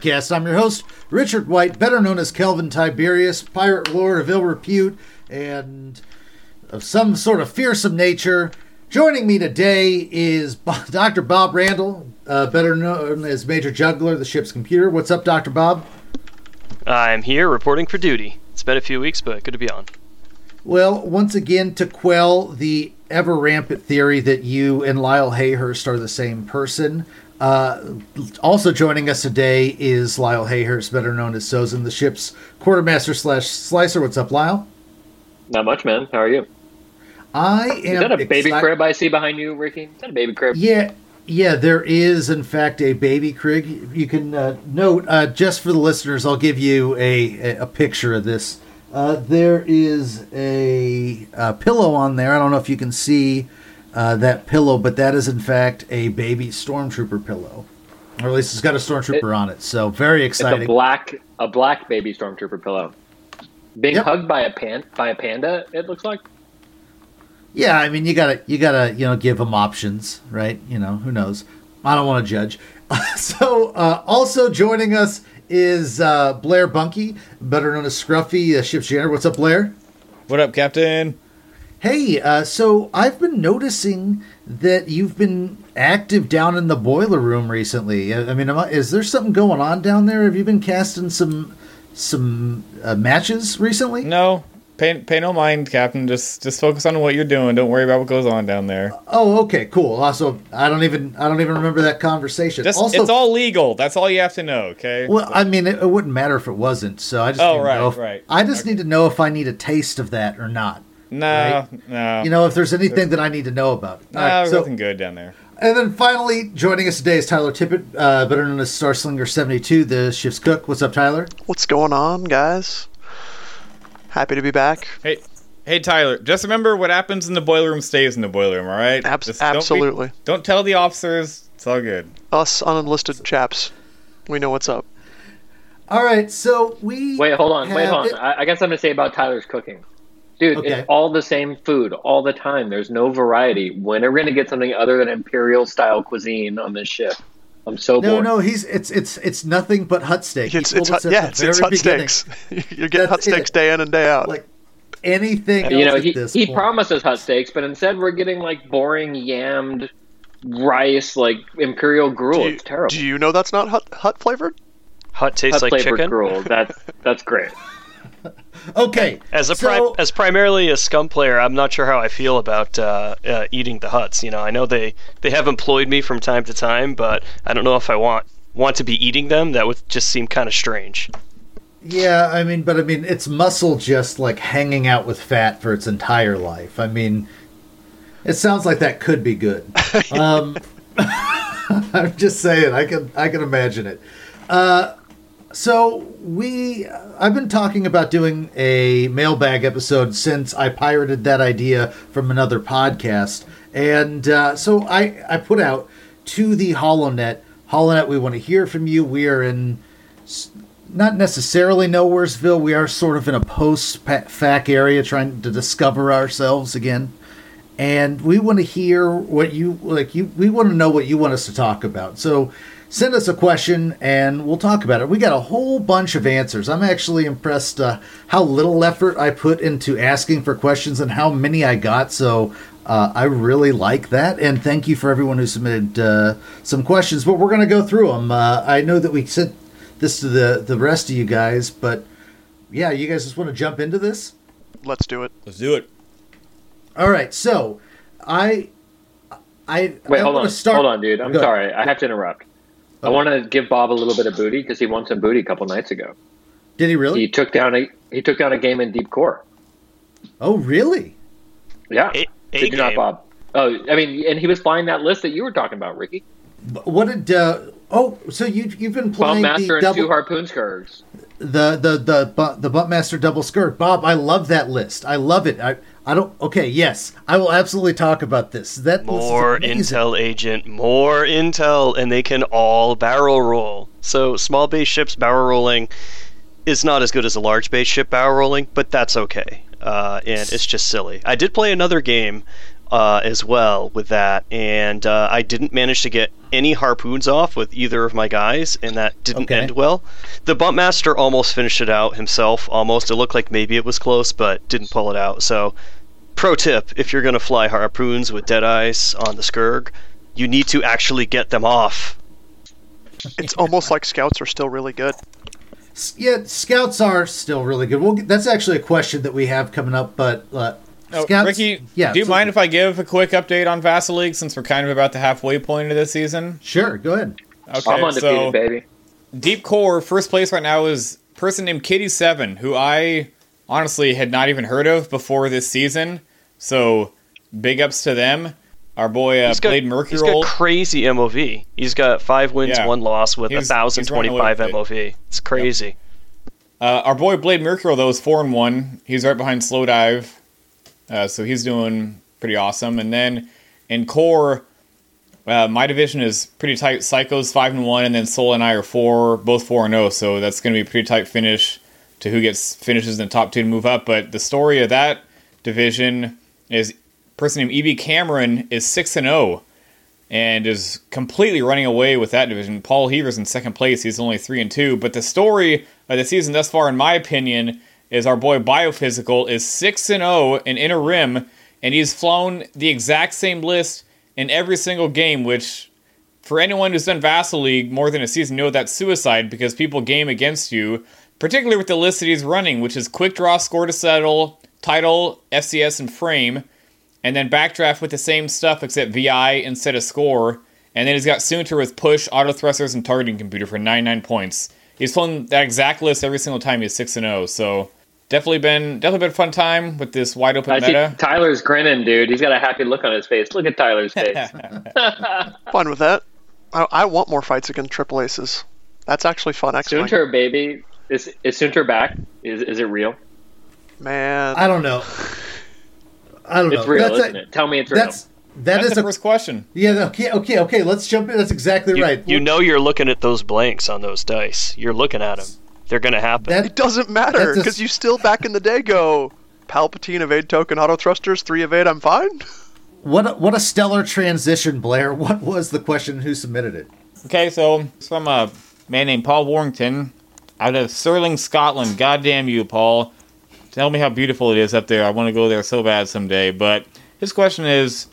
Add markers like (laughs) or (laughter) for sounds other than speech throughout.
Scum and Villainy podcast. I'm your host, Richard White, better known as Kelvan Tiberius, pirate lord of ill repute and of some sort of fearsome nature. Joining me today is (laughs) Dr. Bob Randall, uh, better known as Major Juggler, the ship's computer. What's up, Dr. Bob? I'm here reporting for duty. It's been a few weeks, but good to be on. Well, once again, to quell the ever rampant theory that you and Lyle Hayhurst are the same person. Uh, also joining us today is Lyle Hayhurst, better known as Sozin, the ship's quartermaster slash slicer. What's up, Lyle? Not much, man. How are you? I am. Is that a baby exci- crib I see behind you, Ricky? Is that a baby crib? Yeah, yeah. There is, in fact, a baby crib. You can uh, note uh, just for the listeners. I'll give you a a, a picture of this. Uh, there is a, a, pillow on there. I don't know if you can see uh, that pillow, but that is in fact a baby stormtrooper pillow, or at least it's got a stormtrooper it, on it. So very exciting. It's a black a black baby stormtrooper pillow, being yep. hugged by a pan by a panda. It looks like. Yeah, I mean you gotta you gotta you know give them options, right? You know who knows. I don't want to judge. (laughs) so uh, also joining us is uh, Blair Bunky, better known as Scruffy, uh, ship's janitor. What's up, Blair? What up, Captain? Hey, uh, so I've been noticing that you've been active down in the boiler room recently. I mean, I, is there something going on down there? Have you been casting some some uh, matches recently? No, pay, pay no mind, Captain. Just just focus on what you're doing. Don't worry about what goes on down there. Oh, okay, cool. Also, I don't even I don't even remember that conversation. Just, also, it's all legal. That's all you have to know. Okay. Well, I mean, it, it wouldn't matter if it wasn't. So I just oh right, if, right. I just okay. need to know if I need a taste of that or not. No, right? no. You know, if there's anything that I need to know about. No, right, so, nothing good down there. And then finally, joining us today is Tyler Tippett, uh, better known as Starslinger72, the ship's cook. What's up, Tyler? What's going on, guys? Happy to be back. Hey, Hey Tyler, just remember what happens in the boiler room stays in the boiler room, all right? Abs- absolutely. Don't, be, don't, tell the officers. It's all good. Us unenlisted chaps, we know what's up. All right, so we wait. Hold on, wait, hold on. I, guess I got something to say about Tyler's cooking, dude. Okay. It's all the same food all the time. There's no variety. When are we gonna get something other than imperial style cuisine on this ship? I'm so no, bored. no. He's it's it's it's nothing but Hutt steak. It's, it's Hutt, yeah, it's, it's Hutt steaks. (laughs) You're getting Hutt steaks it. day in and day out. Like anything. You know, he he point. promises Hutt steaks, but instead we're getting like boring yammed rice, like imperial gruel. You, it's terrible. Do you know that's not Hutt Hutt flavored? Hutt tastes Hutt like chicken. Gruel. That's that's great. (laughs) (laughs) okay. As a so, pri- as primarily a scum player, I'm not sure how I feel about uh, uh, eating the Hutts. You know, I know they they have employed me from time to time, but I don't know if I want want to be eating them. That would just seem kind of strange. Yeah, I mean, but I mean, it's muscle just like hanging out with fat for its entire life. I mean, it sounds like that could be good. (laughs) um, (laughs) I'm just saying, I can I can imagine it. Uh, so we, I've been talking about doing a mailbag episode since I pirated that idea from another podcast, and uh, so I I put out to the HoloNet. HoloNet, we want to hear from you. We are in not necessarily Nowheresville. We are sort of in a post fac area trying to discover ourselves again. And we want to hear what you like you we want to know what you want us to talk about. So send us a question and we'll talk about it. We got a whole bunch of answers. I'm actually impressed uh, how little effort I put into asking for questions and how many I got. So uh, I really like that, and thank you for everyone who submitted uh, some questions. But we're going to go through them. Uh, I know that we sent this to the the rest of you guys. But yeah, you guys just want to jump into this? Let's do it. Let's do it. All right. So I I wait. I hold on. Start... Hold on, dude. I'm Go sorry. Ahead. I have to interrupt. Okay. I want to give Bob a little bit of booty because he won some booty a couple nights ago. Did he really? He took down a he took down a game in deep core. Oh, really? Yeah. A, a did you not, Bob? Oh, I mean, and he was flying that list that you were talking about, Ricky. What did uh, Oh, so you you've been playing Bumpmaster the and double, two harpoon Scurrgs. The the the the Bumpmaster double Scurrg, Bob. I love that list. I love it. I I don't. Okay, yes, I will absolutely talk about this. That more intel agent, more intel, and they can all barrel roll. So small base ships barrel rolling is not as good as a large base ship barrel rolling, but that's okay. Uh, and it's just silly. I did play another game uh, as well with that, and uh, I didn't manage to get any harpoons off with either of my guys, and that didn't Okay. end well. The Bumpmaster almost finished it out himself, almost. It looked like maybe it was close, but didn't pull it out. So, pro tip if you're going to fly harpoons with Deadeyes on the Scurrg, you need to actually get them off. It's almost like scouts are still really good. Yeah, scouts are still really good. We'll that's actually a question that we have coming up, but uh, Oh, scouts. Ricky, yeah. do you so- mind if I give a quick update on Vassal League since we're kind of about the halfway point of this season? Sure, go ahead. Okay, I'm undefeated, so baby. Deep Core first place right now is a person named Kitty Seven, who I honestly had not even heard of before this season. So big ups to them. Our boy uh, He's got, Blade he's Mercurial. got crazy MOV. He's got five wins, Yeah. one loss with He's- he's running 1,025 with it. MOV. It's crazy. Uh, our boy Blade Mercurial though is four and one. He's right behind Slow Dive, uh, so he's doing pretty awesome. And then in core, uh, my division is pretty tight. Psychos five and one, and then Soul and I are four, both four and zero. So that's going to be a pretty tight finish to who gets finishes in the top two to move up. But the story of that division is person named Evie Cameron is six and zero. And is completely running away with that division. Paul Heaver's in second place. He's only three and two. But the story of the season thus far, in my opinion, is our boy Biophysical is six and oh zero in inner rim, and he's flown the exact same list in every single game. Which, for anyone who's done Vassal League more than a season, know that's suicide because people game against you, particularly with the list that he's running, which is quick draw, score to settle, title, FCS, and frame and then backdraft with the same stuff except VI instead of score. And then he's got Soontir with push, auto thrusters, and targeting computer for 99 points. He's pulling that exact list every single time he's 6 and 0. So definitely been definitely been a fun time with this wide open I see meta. Tyler's grinning, dude. He's got a happy look on his face. Look at Tyler's face. (laughs) (laughs) Fine with that. I, I want more fights against triple aces. That's actually fun. Actually, Soontir, baby. Is is Soontir back? Is is it real? man. I don't know. I don't It's know. real, That's isn't a- it? Tell me it's real. That's that That's is the a first question. yeah. Okay, okay, okay. Let's jump in. That's exactly You, right. you know you're looking at those blanks on those dice. You're looking at them. They're going to happen. that it doesn't matter because you still back in the day go Palpatine evade token auto thrusters three evade. I'm fine. what a, what a stellar transition, Blair. (laughs) What was the question? Who submitted it? Okay, so it's from a uh, man named Paul Warrington out of Stirling, Scotland. God damn you, Paul. Tell me how beautiful it is up there. I want to go there so bad someday. But his question is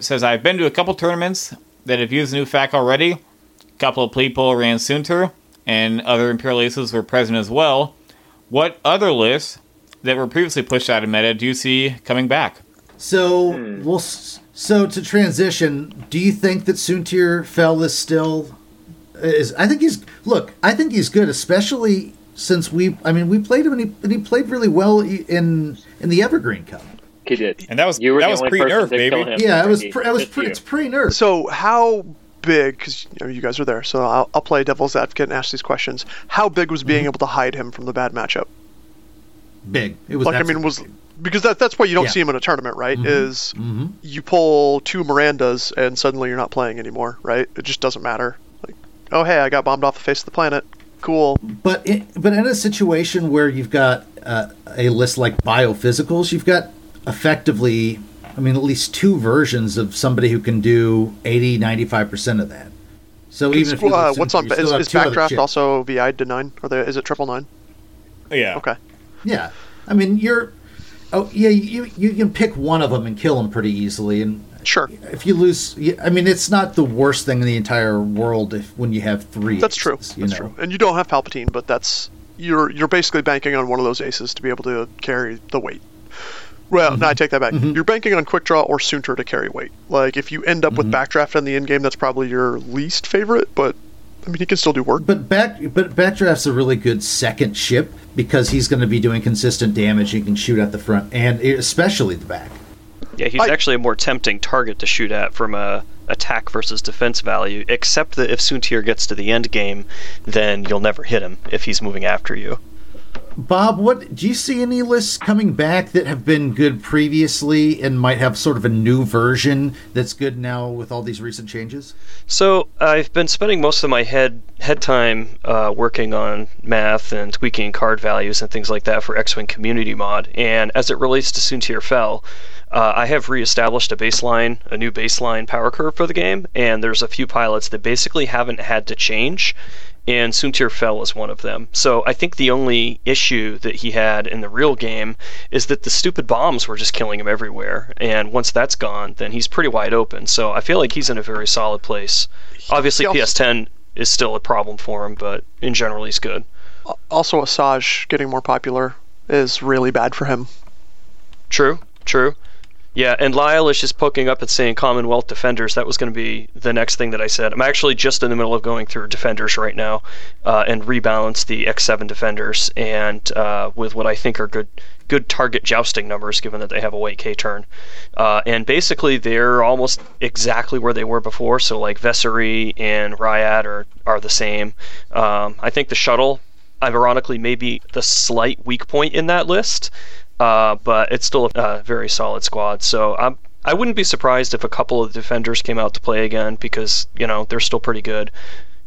says, I've been to a couple tournaments that have used the new FAQ already. A couple of people ran Soontir, and other Imperial Aces were present as well. What other lists that were previously pushed out of meta do you see coming back? So hmm. we'll so to transition. Do you think that Soontir Fel is still is? I think he's look. I think he's good, especially since we. I mean, we played him and he, and he played really well in in the Evergreen Cup. He did. And that was You were that the was pre person nerf, baby. Yeah, it was. Pre, it was. Pre, it's pre nerf. So how big? Because you, know, you guys are there, so I'll, I'll play devil's advocate and ask these questions. How big was Mm-hmm. being able to hide him from the bad matchup? Big. It was. Like I mean, was big. because that that's why you don't Yeah. see him in a tournament, right? Is Mhm. you pull two Mirandas and suddenly you're not playing anymore, right? It just doesn't matter. Like, oh hey, I got bombed off the face of the planet. Cool. But in, but in a situation where you've got uh, a list like biophysicals, you've got effectively, I mean, at least two versions of somebody who can do 80, 95 percent of that. So even if you uh, what's on you is, still have is two other backdraft also VI to nine? Or the, is it triple nine? Yeah. Okay. Yeah, I mean, you're. Oh yeah, you you can pick one of them and kill them pretty easily, and Sure. if you lose, I mean, it's not the worst thing in the entire world if when you have three. That's true. aces, you That's know? true. And you don't have Palpatine, but that's you're you're basically banking on one of those aces to be able to carry the weight. Well, no, I mm-hmm. take that back. Mm-hmm. You're banking on quick draw or Soontir to carry weight. Like if you end up with mm-hmm. backdraft in the end game, that's probably your least favorite, but I mean he can still do work. But back, but Backdraft's a really good second ship because he's going to be doing consistent damage. He can shoot at the front and especially the back. Yeah, he's I- actually a more tempting target to shoot at from a attack versus defense value. Except that if Soontir gets to the end game, then you'll never hit him if he's moving after you. Bob, what do you see any lists coming back that have been good previously and might have sort of a new version that's good now with all these recent changes? So I've been spending most of my head head time uh, working on math and tweaking card values and things like that for X-wing Community Mod. And as it relates to Soontir Fel, uh, I have reestablished a baseline, a new baseline power curve for the game, and there's a few pilots that basically haven't had to change, and Soontir Fel is one of them. So I think the only issue that he had in the real game is that the stupid bombs were just killing him everywhere, and once that's gone, then he's pretty wide open. So I feel like he's in a very solid place. Obviously, also- PS10 is still a problem for him, but in general, he's good. Also, Asajj getting more popular is really bad for him. True, true. Yeah, and Lyle is just poking up and saying Commonwealth Defenders. That was going to be the next thing that I said. I'm actually just in the middle of going through Defenders right now uh, and rebalance the X7 Defenders and uh, with what I think are good good target jousting numbers, given that they have a white K turn. Uh, and basically, they're almost exactly where they were before. So like Vessery and Ryad are are the same. Um, I think the shuttle, ironically, may be the slight weak point in that list. Uh, but it's still a uh, very solid squad. So I'm, I wouldn't be surprised if a couple of the defenders came out to play again because you know they're still pretty good,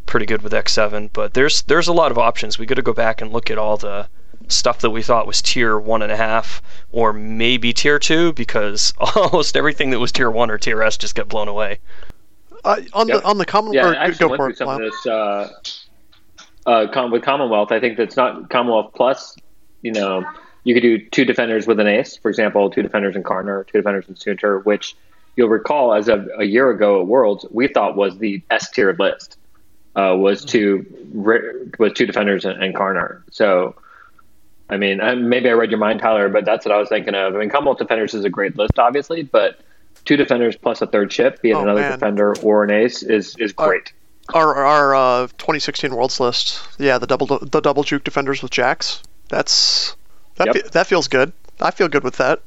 pretty good with X7. But there's there's a lot of options. We got to go back and look at all the stuff that we thought was tier one and a half or maybe tier two because (laughs) almost everything that was tier one or tier S just got blown away. Uh, on Yep. the on the common Yeah, or, I actually go went for it. some Lyle. of this uh, uh, with Commonwealth. I think that's not Commonwealth Plus. You know, you could do two defenders with an ace, for example, two defenders in Carnor, two defenders in Soontir, which you'll recall as of a year ago at Worlds, we thought was the S tier list. Uh, was two was two defenders and, and Carnor. So, I mean, I, maybe I read your mind, Tyler, but that's what I was thinking of. I mean, Commonwealth defenders is a great list, obviously, but two defenders plus a third ship, be it Oh, another man. defender or an ace, is is great. Our our uh, 2016 Worlds list. Yeah, the double the double juke defenders with jacks. That's that Yep. fe- that feels good. I feel good with that.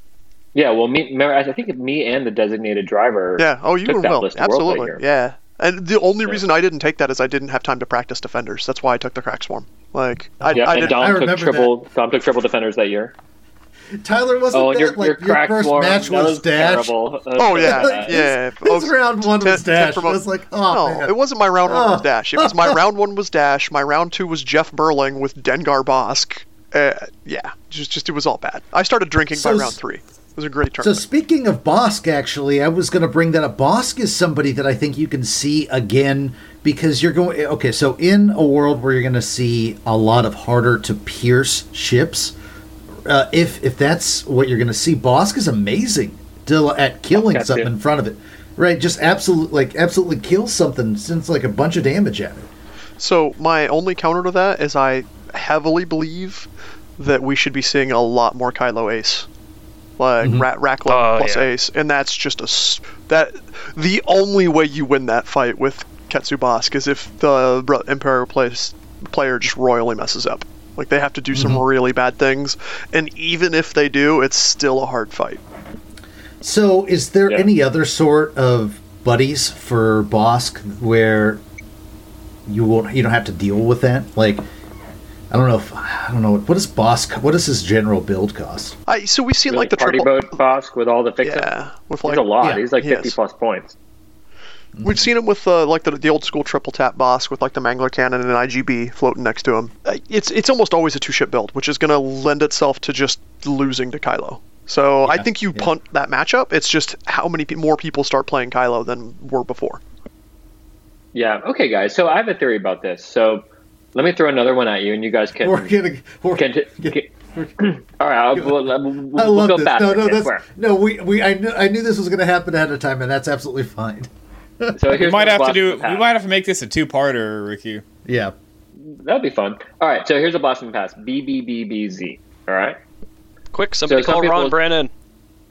Yeah, well, me, remember, I think me and the designated driver. Yeah. Oh, you took and that Will. list to World Play Absolutely. Yeah. And the only Yeah. reason I didn't take that is I didn't have time to practice defenders. That's why I took the crack swarm. Like I, Yeah, I and did. Dom I took remember triple. Dom took triple defenders that year. Tyler wasn't Oh, and that your like your crack first swarm, match that was dash? terrible. Was (laughs) Oh yeah, (laughs) yeah. Oh, his Oh, round one was ten- ten dash. for I was like, oh no, man. it wasn't my round one was Oh. dash. It was my (laughs) round one was dash. My round two was Jeff Burling with Dengar Bossk. Uh, yeah, just just it was all bad. I started drinking So by s- round three. It was a great turn. So speaking of Bossk, actually, I was going to bring that up. Bossk is somebody that I think you can see again because you're going. Okay, so in a world where you're going to see a lot of harder to pierce ships, uh, if if that's what you're going to see, Bossk is amazing to, at killing That's something it. in front of it. Right, just absolutely like absolutely kills something, sends like a bunch of damage at it. So my only counter to that is I heavily believe that we should be seeing a lot more Kylo Ace, like Mhm. Rat Racklow Oh, plus yeah. Ace, and that's just a that the only way you win that fight with Ketsu Bossk is if the Ro- Imperial place, player just royally messes up. Like they have to do some really bad things, and even if they do, it's still a hard fight. So, is there Yeah. any other sort of buddies for Bossk where you won't you don't have to deal with that? Like, I don't know if I don't know what does Bossk. What does his general build cost? I so we've seen Really like the party triple. boat Bossk with all the fixes. Yeah, with He's like a lot. yeah, He's like he 50 is. plus points. We've seen him with uh, like the, the old school triple tap boss with like the Mangler cannon and an IGB floating next to him. Uh, It's it's almost always a two ship build, which is going to lend itself to just losing to Kylo. So I think you yeah. punt that matchup. It's just how many pe- more people start playing Kylo than were before. Yeah. Okay, guys. So I have a theory about this. So let me throw another one at you, and you guys can. We're gonna. We're, can, can (clears throat) all right. I'll, we'll, we'll, I we'll love go this. No, no, that's no. We we I knew I knew this was gonna happen ahead of time, and that's absolutely fine. (laughs) So We might have to do. We might have to make this a two-parter, Ricky. Yeah. That'd be fun. All right. So here's a Boston pass. BBBBZ. All right. Quick, somebody some call people- Ron Brennan.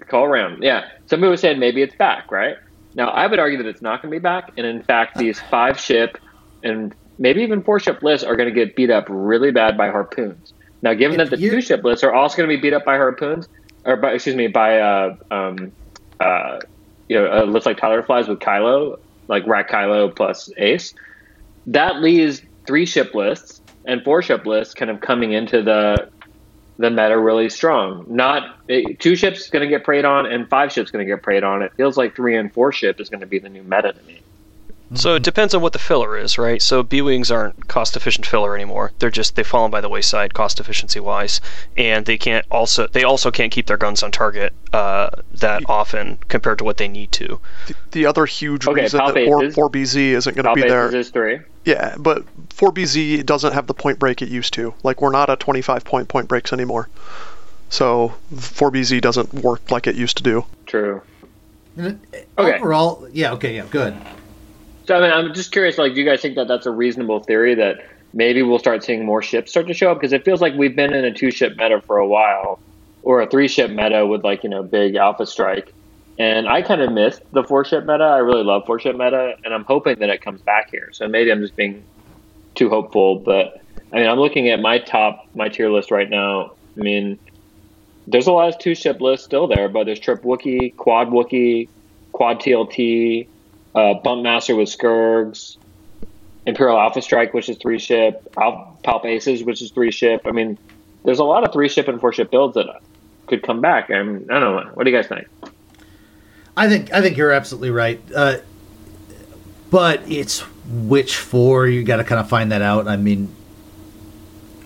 Call around. Yeah. Some people saying maybe it's back, right? Now, I would argue that it's not going to be back. And in fact, these five ship and maybe even four ship lists are going to get beat up really bad by harpoons. Now, given If that the you- two ship lists are also going to be beat up by harpoons, or by, excuse me, by, uh, um, uh, you know, a list like Tyler Flies with Kylo, like Rat Kylo plus Ace, that leaves three ship lists and four ship lists kind of coming into the the meta really strong. Not it, two ships going to get preyed on, and five ships going to get preyed on. It feels like three and four ship is going to be the new meta to me. So it depends on what the filler is, right? So B wings aren't cost efficient filler anymore. They're just they've fallen by the wayside cost efficiency wise, and they can't also they also can't keep their guns on target uh, that often compared to what they need to. The, the other huge Okay, reason that 4, 4BZ isn't going to be there. bases is three. Yeah, but 4BZ doesn't have the point break it used to. Like, we're not at 25 point point breaks anymore. So, 4BZ doesn't work like it used to do. True. Okay. Overall, yeah, okay, yeah, good. So I mean, I'm just curious. Like, do you guys think that that's a reasonable theory that maybe we'll start seeing more ships start to show up? Because it feels like we've been in a two ship meta for a while, or a three ship meta with like you know big Alpha Strike. And I kind of missed the four ship meta. I really love four ship meta, and I'm hoping that it comes back here. So maybe I'm just being too hopeful, but I mean, I'm looking at my top my tier list right now. I mean, there's a lot of two ship lists still there, but there's Trip Wookie, Quad Wookie, Quad TLT, uh, Bump Master with Scurrgs, Imperial Alpha Strike, which is three ship, Al- Palp Aces, which is three ship. I mean, there's a lot of three ship and four ship builds that could come back. I, mean, I don't know. What do you guys think? I think I think you're absolutely right. Uh, but it's which four you got to kind of find that out. I mean,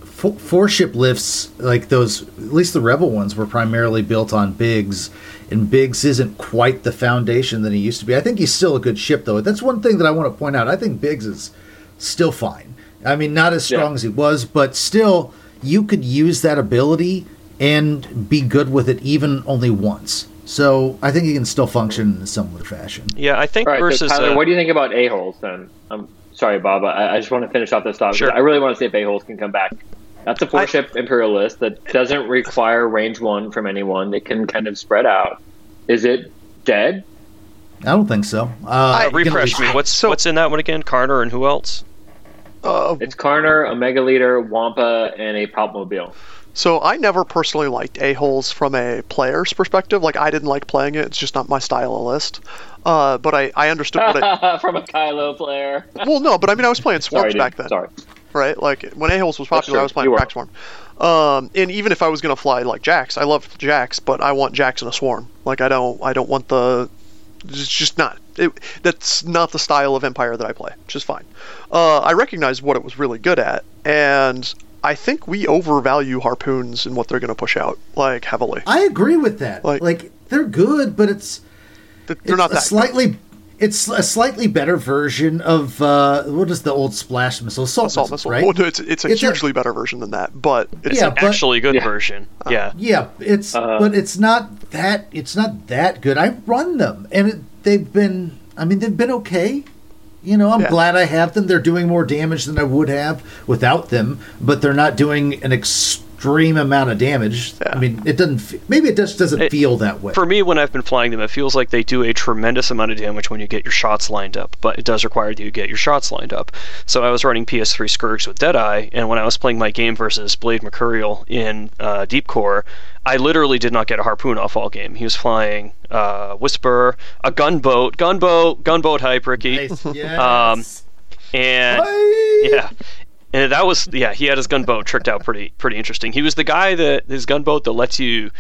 four, four ship lifts like those, at least the Rebel ones, were primarily built on Biggs, and Biggs isn't quite the foundation that he used to be. I think he's still a good ship though. That's one thing that I want to point out. I think Biggs is still fine. I mean, not as strong Yeah. as he was, but still, you could use that ability and be good with it even only once. So I think he can still function in a similar fashion. Yeah, I think All right, versus so Tyler, uh, what do you think about a holes then? I'm sorry, Bob. I, I just want to finish off this thought. Sure. I really want to see if a holes can come back. That's a four ship imperialist that doesn't require range one from anyone. It can kind of spread out. Is it dead? I don't think so. Uh, you can at refresh me. What's So- what's in that one again? Carnor and who else? Uh, It's Carnor, a Leader, Wampa, and a Palpmobile. so, I never personally liked A-Holes from a player's perspective. Like, I didn't like playing it. It's just not my style of list. Uh, but I, I understood what it... (laughs) from a Kylo player. Well, no, but I mean, I was playing Swarms dude. back then. Sorry. Right? Like when A-Holes was popular. I was playing You were. Crack Swarm. Um, and even if I was gonna fly like Jax, I love Jax, but I want Jax in a swarm. Like I don't, I don't want the. It's just not. It, that's not the style of Empire that I play, which is fine. Uh, I recognize what it was really good at, and I think we overvalue harpoons and what they're gonna push out like heavily. I agree with that. Like- Like, they're good, but it's They're it's not that slightly it's a slightly better version of uh, what is the old splash missile assault, assault missile, missile. right? Well, no, it's it's a It's a- hugely better version than that, but it's Yeah, but- Actually, good Yeah. version. Yeah. Yeah, it's Uh, but it's not that it's not that good. I run them, and it, they've been. I mean, they've been okay. You know, I'm Yeah. glad I have them. They're doing more damage than I would have without them, but they're not doing an extreme amount of damage. Yeah. I mean, it doesn't. fe- Maybe it just doesn't It- feel that way. For me, when I've been flying them, it feels like they do a tremendous amount of damage when you get your shots lined up, but it does require that you get your shots lined up. So I was running PS3 Scurrgs with Deadeye, and when I was playing my game versus Blade Mercurial in uh, Deep Core, I literally did not get a harpoon off all game. He was flying uh, Whisper, a gunboat, gunboat, gunboat hype, Ricky, Nice. (laughs) Yes. Um, and yeah. And that was yeah, he had his gunboat tricked out pretty pretty interesting. He was the guy that his gunboat that lets you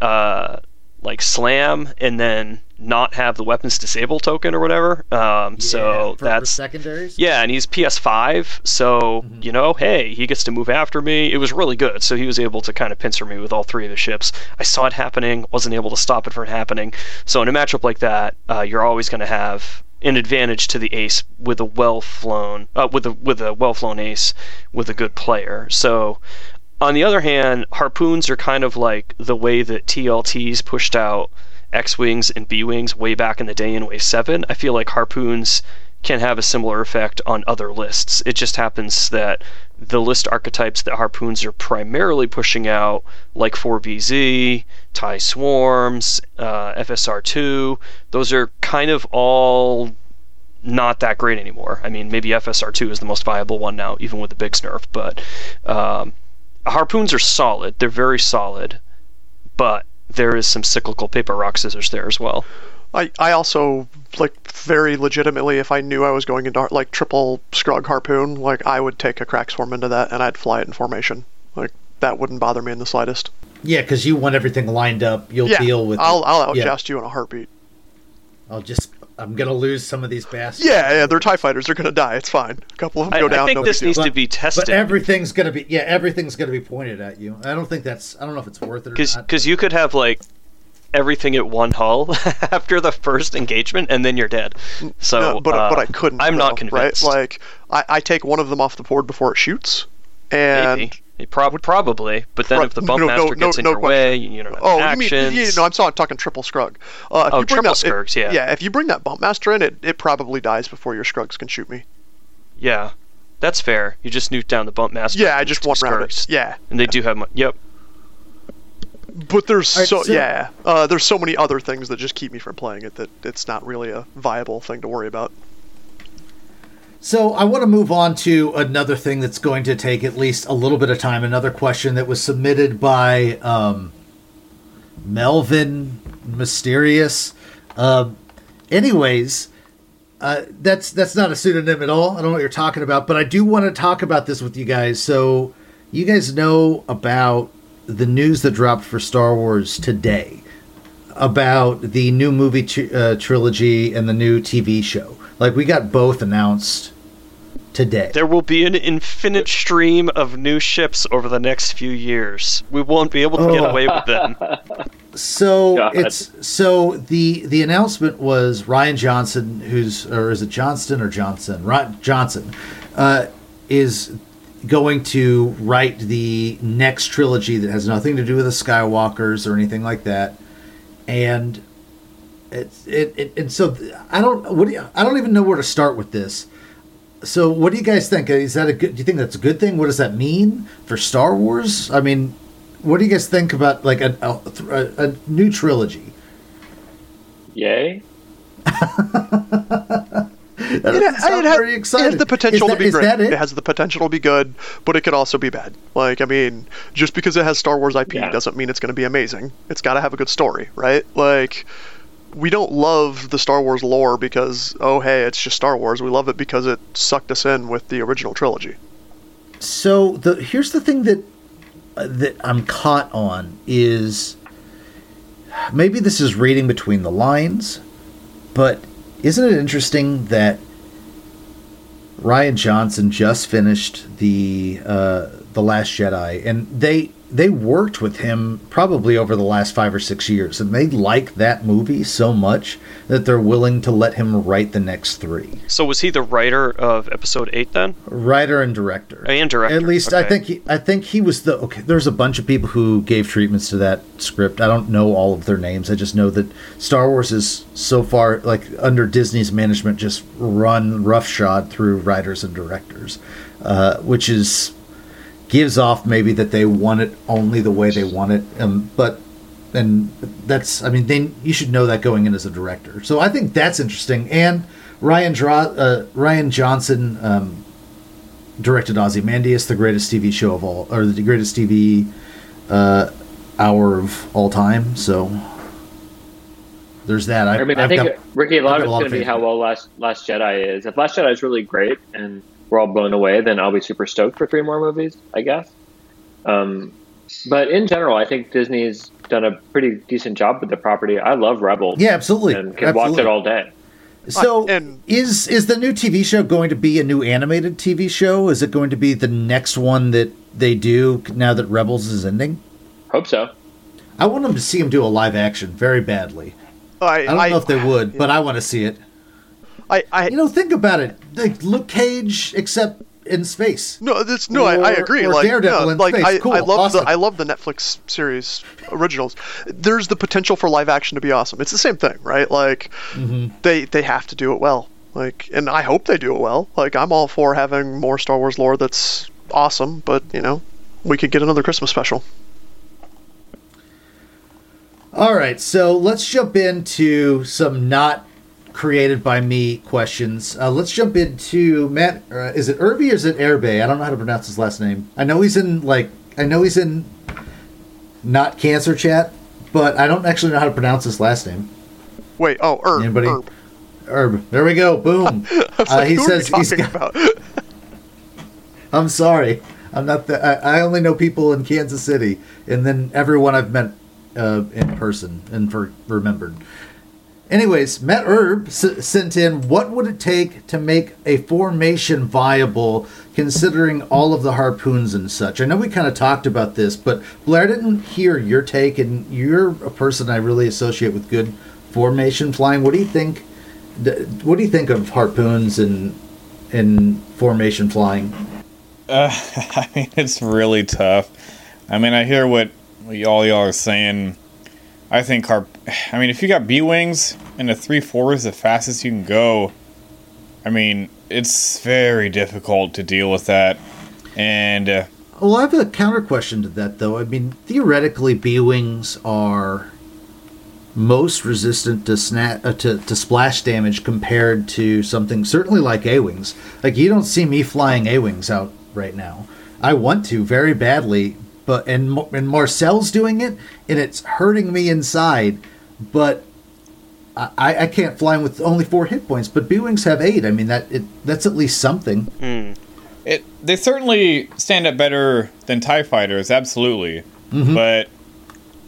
uh like slam and then not have the weapons disable token or whatever. Um Yeah, so for- for that's secondaries. yeah, and he's PS5, so you know, hey, he gets to move after me. It was really good. So he was able to kind of pincer me with all three of the ships. I saw it happening, wasn't able to stop it from happening. So in a matchup like that, uh, you're always going to have an advantage to the ace with a well flown, uh, with a with a well flown ace with a good player. So. On the other hand, harpoons are kind of like the way that TLTs pushed out X Wings and B Wings way back in the day in Wave 7. I feel like harpoons can have a similar effect on other lists. It just happens that the list archetypes that harpoons are primarily pushing out, like 4BZ, TIE Swarms, uh, FSR2, those are kind of all not that great anymore. I mean, maybe FSR2 is the most viable one now, even with the big nerf, but um, harpoons are solid. They're very solid, but there is some cyclical paper rock scissors there as well. I, I also like very legitimately if I knew I was going into like triple Scurrg harpoon, like I would take a crack swarm into that and I'd fly it in formation. Like that wouldn't bother me in the slightest. Yeah, because you want everything lined up. You'll yeah, deal with. I'll I'll yeah. you in a heartbeat. I'll just I'm gonna lose some of these bastards. Yeah, yeah, they're Tie fighters. They're gonna die. It's fine. A couple of them I, go I down. think no this big needs deal. to be tested But everything's gonna be yeah, everything's gonna be pointed at you. I don't think that's I don't know if it's worth it because because you could have like everything at one hull (laughs) after the first engagement, and then you're dead. So, No, but uh, but I couldn't. I'm not though, convinced. Right? Like I, I take one of them off the board before it shoots, and Maybe. Prob- probably, but then Right. if the (laughs) bump No, master no, gets in no your question. way, you have oh, you mean yeah, no? I'm sorry, I'm talking triple Scurrg. Uh, if Oh, you bring triple that, Scurrgs, yeah. Yeah, if you bring that bump master in, it it probably dies before your Scurrgs can shoot me. Yeah, that's fair. You just nuke down the bump master. Yeah, I just want round. Yeah, and they do have. Mo- yep. But there's Alright, so, so- yeah, uh, there's so many other things that just keep me from playing it that it's not really a viable thing to worry about. So I want to move on to another thing that's going to take at least a little bit of time. Another question that was submitted by um, Melvin Mysterious. Uh, anyways, uh, that's that's not a pseudonym at all. I don't know what you're talking about, but I do want to talk about this with you guys. So you guys know about the news that dropped for Star Wars today about the new movie tr- uh, trilogy and the new TV show. Like we got both announced today. There will be an infinite stream of new ships over the next few years. We won't be able to get Oh. away with them. (laughs) So God. it's so the the announcement was Rian Johnson, who's or is it Johnston or Johnson? Rian Johnson uh, is going to write the next trilogy that has nothing to do with the Skywalkers or anything like that, and it's it, it and so I don't what do you, I don't even know where to start with this. So what do you guys think? Is that a good? Do you think that's a good thing? What does that mean for Star Wars? I mean, what do you guys think about like a a, a, a new trilogy? Yay. (laughs) That It, doesn't it, sound has, very it has the potential Is to be great. It? it? has the potential to be good, but it could also be bad. Like, I mean, just because it has Star Wars IP Yeah. doesn't mean it's going to be amazing. It's got to have a good story, right? Like, we don't love the Star Wars lore because, oh, hey, it's just Star Wars. We love it because it sucked us in with the original trilogy. So the here's the thing that uh, that I'm caught on is maybe this is reading between the lines, but isn't it interesting that Rian Johnson just finished the uh, the Last Jedi, and they they worked with him probably over the last five or six years, and they like that movie so much that they're willing to let him write the next three. So was he the writer of Episode Eight then? Writer and director. And director, At least I think he, I think he was the okay. There's a bunch of people who gave treatments to that script. I don't know all of their names. I just know that Star Wars is so far like under Disney's management, just run roughshod through writers and directors, uh, which is gives off maybe that they want it only the way they want it. Um, but and that's I mean they you should know that going in as a director. So I think that's interesting. And Ryan Dra- uh, Rian Johnson. Um, directed Ozymandias, the greatest TV show of all, or the greatest TV uh, hour of all time. So there's that. I, I mean, I've I think got- Ricky, a lot of got a lot it's going to be how well Last Last Jedi is. If Last Jedi is really great and we're all blown away, then I'll be super stoked for three more movies, I guess. Um, but in general, I think Disney's done a pretty decent job with the property. I love Rebels. yeah, absolutely. and can absolutely. watch it all day. So Uh, and- is is the new TV show going to be a new animated TV show? Is it going to be the next one that they do now that Rebels is ending? Hope so. I want them to see him do a live action very badly. I, I don't know if they would, but I want to see it. I, I, You know, think about it. Like Luke Cage, except in space. No, this no, I, I agree. or like, Daredevil no, in like space. I, Cool, I love awesome. the I love the Netflix series originals. There's the potential for live action to be awesome. It's the same thing, right? Like Mm-hmm. they they have to do it well. Like, and I hope they do it well. Like, I'm all for having more Star Wars lore that's awesome, but you know, we could get another Christmas special. All right, so let's jump into some not created by me questions. Uh, let's jump into Matt. Uh, is it Irby or is it Airbay? I don't know how to pronounce his last name. I know he's in like I know he's in not cancer chat, but I don't actually know how to pronounce his last name. Wait, oh, Herb. Anybody? Herb. Herb. There we go. Boom. (laughs) Uh, he says he's got-? (laughs) I'm sorry. I'm not. The, I, I only know people in Kansas City, and then everyone I've met uh, in person and for remembered. Anyways, Matt Herb s- sent in what would it take to make a formation viable considering all of the harpoons and such? I know we kind of talked about this, but Blair I didn't hear your take, and you're a person I really associate with good formation flying. What do you think? What do you think of harpoons and and formation flying? Uh, (laughs) I mean, it's really tough. I mean, I hear what all y'all are saying. I think harp. (sighs) I mean, if you got B wings and a three four is the fastest you can go, I mean, it's very difficult to deal with that. And uh, Well, I have a counter question to that, though. I mean, theoretically, B wings are most resistant to, sna- uh, to to splash damage compared to something certainly like A wings. Like you don't see me flying A wings out right now. I want to very badly, but and and Marcel's doing it, and it's hurting me inside. But I, I can't fly with only four hit points. But B wings have eight. I mean that it that's at least something. Hmm. it they certainly stand up better than Tie fighters, absolutely. Mm-hmm. But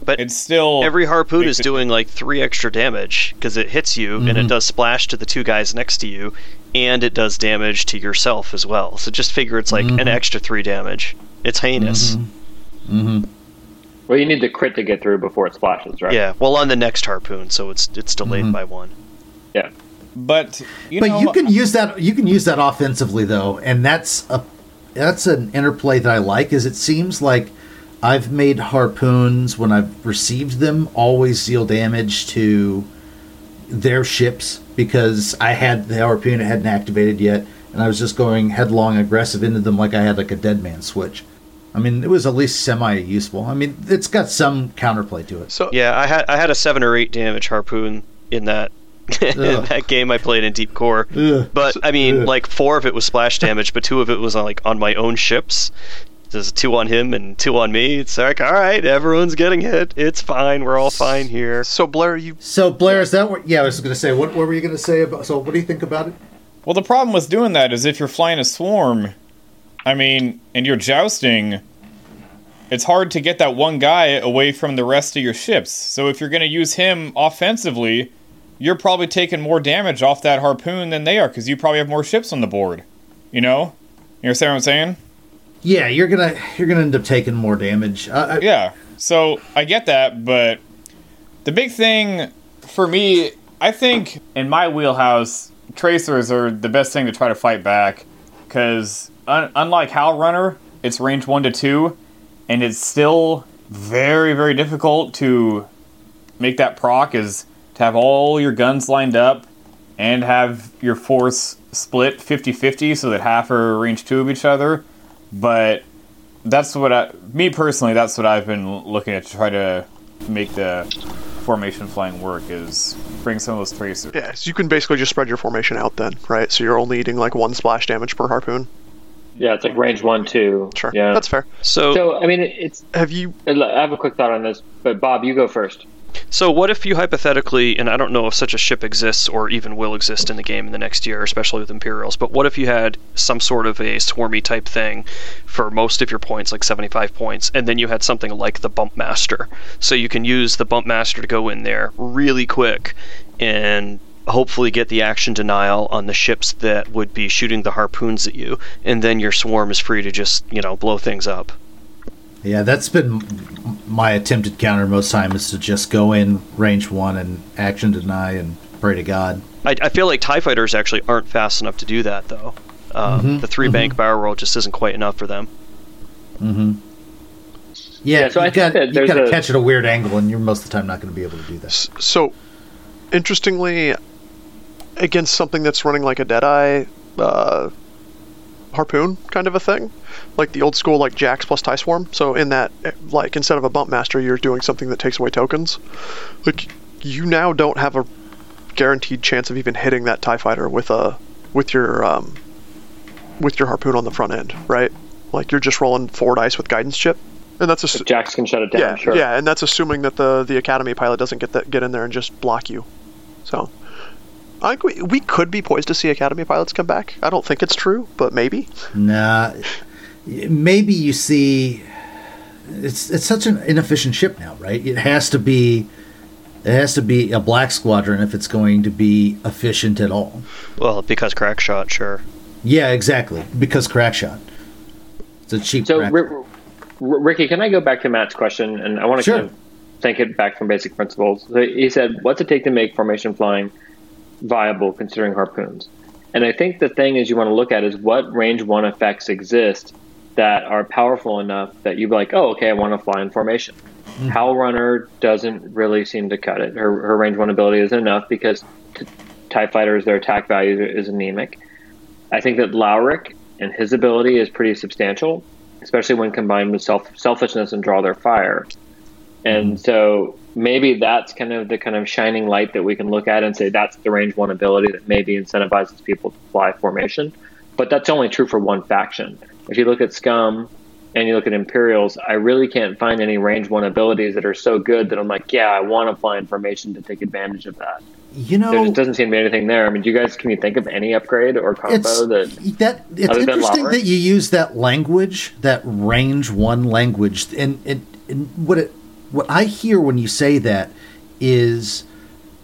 But it's still every harpoon is it- doing like three extra damage because it hits you and it mm-hmm. does splash to the two guys next to you, and it does damage to yourself as well. So just figure it's like an mm-hmm. extra three damage. It's heinous. Mm-hmm. Well, you need the crit to get through before it splashes, right? Yeah. Well, on the next harpoon, so it's it's delayed mm-hmm. by one. Yeah. But you but know, you can use that you can use that offensively though and that's a that's an interplay that i like is it seems like i've made harpoons when i've received them always deal damage to their ships because i had the harpoon it hadn't activated yet and i was just going headlong aggressive into them like i had like a dead man switch i mean it was at least semi useful i mean it's got some counterplay to it So Yeah, I had I had a seven or eight damage harpoon in that (laughs) in that game I played in Deep Core. Ugh. But I mean, Ugh. like four of it was splash damage, but two of it was on, like on my own ships. There's two on him and two on me. It's like, all right, everyone's getting hit. It's fine. We're all fine here. so Blair, you so blair is that what yeah i was going to say what, what were you going to say about so what do you think about it Well, the problem with doing that is if you're flying a swarm, I mean, and you're jousting, it's hard to get that one guy away from the rest of your ships. So if you're going to use him offensively, you're probably taking more damage off that harpoon than they are because you probably have more ships on the board. You know? You understand what I'm saying? Yeah, you're gonna you're gonna end up taking more damage. Uh, I, Yeah. So I get that, but the big thing for me, I think in my wheelhouse, tracers are the best thing to try to fight back because un- unlike Howl Runner, it's range one to two, and it's still very very difficult to make that proc. Is to have all your guns lined up and have your force split 50-50 so that half are range two of each other but that's what I, me personally, that's what I've been looking at to try to make the formation flying work is bring some of those tracers. yeah, so you can basically just spread your formation out then, right? So you're only eating like one splash damage per harpoon. Yeah, it's like range one, two. Sure, Yeah. that's fair. So, So, I mean, it's. Have you? I have a quick thought on this, but Bob, you go first. so what if you hypothetically, and I don't know if such a ship exists or even will exist in the game in the next year, especially with Imperials, but what if you had some sort of a swarmy type thing for most of your points, like 75 points, and then you had something like the Bump Master? So you can use the Bump Master to go in there really quick and hopefully get the action denial on the ships that would be shooting the harpoons at you, and then your swarm is free to just, you know, blow things up. yeah, that's been m- my attempted counter most time is to just go in range one and action deny and pray to God. I, I feel like TIE fighters actually aren't fast enough to do that, though. Um, mm-hmm, the three bank mm-hmm. barrel roll just isn't quite enough for them. Mm-hmm. Yeah, Yeah, so you I got think that you got to a- catch at a weird angle, and you're most of the time not going to be able to do that. s- So, interestingly, against something that's running like a Deadeye uh, harpoon kind of a thing, like the old school like Jax plus Tie Swarm. So in that, like instead of a bump master, you're doing something that takes away tokens. Like you now don't have a guaranteed chance of even hitting that Tie Fighter with a with your um, with your harpoon on the front end, right? Like you're just rolling four dice with guidance chip, and that's a s- Jax can shut it down, yeah, sure. yeah, and that's assuming that the the academy pilot doesn't get that get in there and just block you. So, I think we, we could be poised to see academy pilots come back. I don't think it's true, but maybe. Nah, maybe you see. It's it's such an inefficient ship now, right? It has to be It has to be a black squadron if it's going to be efficient at all. Well, because crack shot, sure. Yeah, exactly. Because crack shot. It's a cheap. So, crack. R- R- Ricky, can I go back to Matt's question? And I want to Sure. kind of think it back from basic principles. So he said, "What's it take to make formation flying viable, considering harpoons?" And I think the thing is, you want to look at is what range one effects exist that are powerful enough that you'd be like, "Oh, okay, I want to fly in formation." Hmm. Howlrunner doesn't really seem to cut it. Her, her range one ability isn't enough because t- TIE fighters, their attack value is anemic. I think that Lowhhrick and his ability is pretty substantial, especially when combined with self selfishness and draw their fire. And hmm. so maybe that's kind of the kind of shining light that we can look at and say that's the range one ability that maybe incentivizes people to fly formation. But that's only true for one faction. If you look at Scum and you look at Imperials, I really can't find any range one abilities that are so good that I'm like, yeah, I want to fly in formation to take advantage of that. you know, There just doesn't seem to be anything there. I mean, do you guys can you think of any upgrade or combo that that it's other than interesting that you use that language, that range one language, and, and, and what it what I hear when you say that is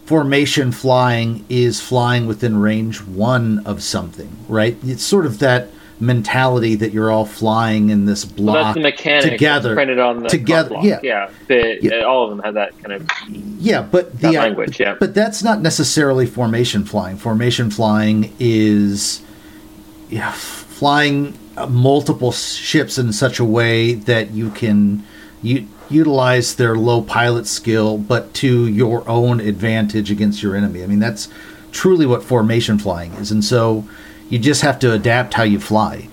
formation flying is flying within range one of something, right? It's sort of that mentality that you're all flying in this Well, block the mechanic together, printed on the together, block. yeah, yeah. The, Yeah. All of them have that kind of Yeah, but the language, yeah. But that's not necessarily formation flying. Formation flying is yeah, flying uh, multiple ships in such a way that you can u- utilize their low pilot skill, but to your own advantage against your enemy. I mean, that's truly what formation flying is, and so you just have to adapt how you fly.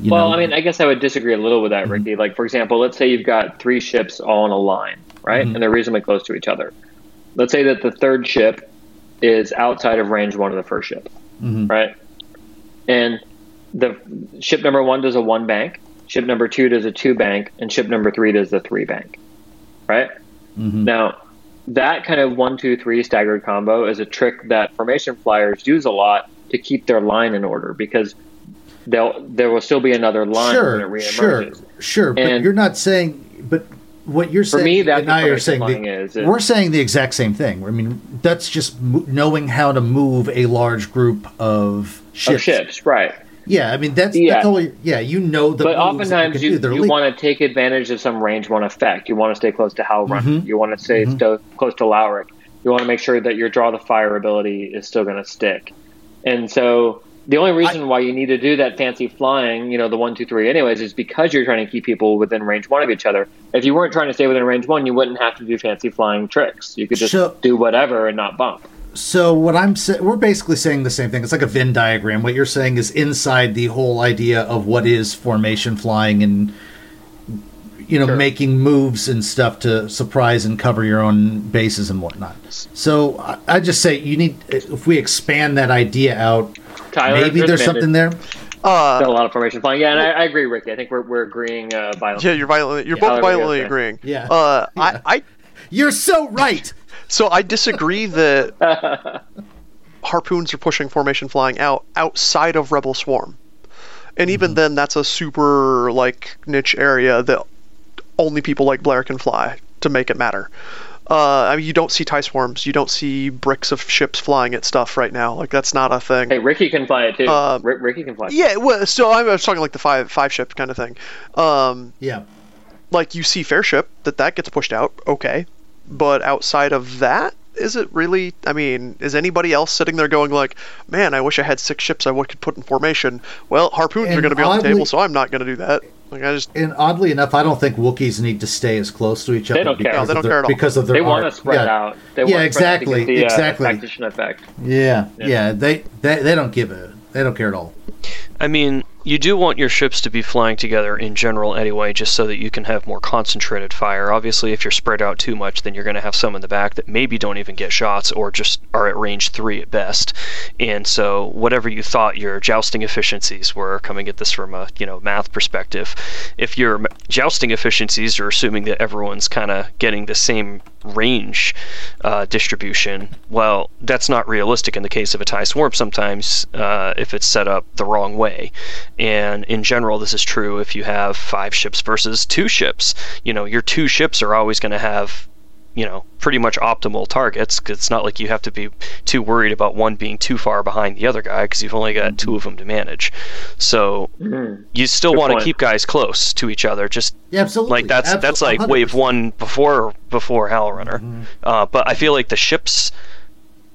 You well, know? I mean, I guess I would disagree a little with that, Ricky. Mm-hmm. Like, for example, let's say you've got three ships all in a line, right? Mm-hmm. And they're reasonably close to each other. Let's say that the third ship is outside of range one of the first ship, mm-hmm. right? And the ship number one does a one bank, ship number two does a two bank, and ship number three does a three bank, right? Mm-hmm. Now, that kind of one, two, three staggered combo is a trick that formation flyers use a lot to keep their line in order because they'll there will still be another line sure, when it reemerges. sure. But And- you're not saying. But what you're saying, me, that's and I are saying the, flying is. We're saying the exact same thing. I mean, that's just mo- knowing how to move a large group of ships. Of ships, right? Yeah, I mean that's Yeah. that's you- Yeah, you know the. But oftentimes you, you want to take advantage of some range one effect. You want to stay close to Halbrun. Mm-hmm. You want to stay sto- close to Lowhhrick. You want to make sure that your draw the fire ability is still going to stick. And so the only reason why you need to do that fancy flying, you know, the one, two, three, anyways, is because you're trying to keep people within range one of each other. If you weren't trying to stay within range one, you wouldn't have to do fancy flying tricks. You could just So- do whatever and not bump. So what I'm saying, we're basically saying the same thing. It's like a Venn diagram. What you're saying is inside the whole idea of what is formation flying and you know Sure. making moves and stuff to surprise and cover your own bases and whatnot. So I, I just say you need if we expand that idea out, Tyler, maybe there's something there. Uh, a lot of formation flying. Yeah, and I, I agree, Ricky. I think we're, we're agreeing uh, violently. yeah, you're violently. You're Yeah, both violently agreeing. Yeah. Uh, Yeah. I, I (laughs) You're so right. So I disagree that (laughs) harpoons are pushing formation flying out outside of Rebel Swarm. And even then, that's a super like niche area that only people like Blair can fly to make it matter. Uh, I mean, you don't see tie swarms, you don't see bricks of ships flying at stuff right now. Like that's not a thing. Hey, Ricky can fly it too. Uh, Ri- Ricky can fly. It. Yeah, well, so I was talking like the five five ship kind of thing. Um, Yeah. like you see fair ship that that gets pushed out okay but outside of that is it really i mean is anybody else sitting there going like man i wish i had six ships i could put in formation well harpoons are going to be on the table so i'm not going to do that like i just And oddly enough, I don't think Wookiees need to stay as close to each other don't care. because No, they of don't their, care at all. because of their They want to spread yeah. out. They Yeah, want to spread out to exactly, the, exactly. Uh, tactician effect. Yeah, yeah, they, they they don't give a they don't care at all. I mean, you do want your ships to be flying together in general anyway, just so that you can have more concentrated fire. Obviously, if you're spread out too much, then you're going to have some in the back that maybe don't even get shots or just are at range three at best. And so, whatever you thought your jousting efficiencies were, coming at this from a you know math perspective, if your jousting efficiencies are assuming that everyone's kind of getting the same range uh, distribution, well, that's not realistic in the case of a tie swarm. Sometimes, uh, if it's set up the wrong way, and in general, this is true if you have five ships versus two ships. You know, your two ships are always going to have you know, pretty much optimal targets. 'cause it's not like you have to be too worried about one being too far behind the other guy because you've only got two of mm-hmm. them to manage. So mm-hmm. you still want to keep guys close to each other. Just Yeah, absolutely. like that's Absol- that's like 100%. wave one before before Howlrunner. Mm-hmm. Uh, but I feel like the ships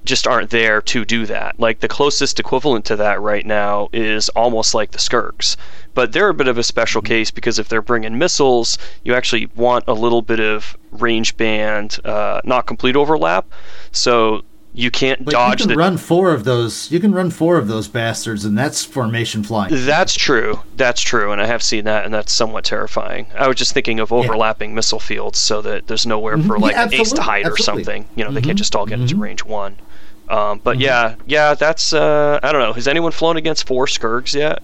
just aren't there to do that. Like the closest equivalent to that right now is almost like the Scurrgs. But they're a bit of a special case because if they're bringing missiles, you actually want a little bit of range band, uh, not complete overlap. So you can't But dodge you can the run four of those. You can run four of those bastards, and that's formation flying. That's true. That's true, and I have seen that, and that's somewhat terrifying. I was just thinking of overlapping missile fields so that there's nowhere for Mhm. like Yeah, an ace to absolutely, hide or something. You know, they can't Mhm. just all get into Mhm. range one. Um, but yeah, yeah, that's uh, I don't know. Has anyone flown against four Scurrgs yet?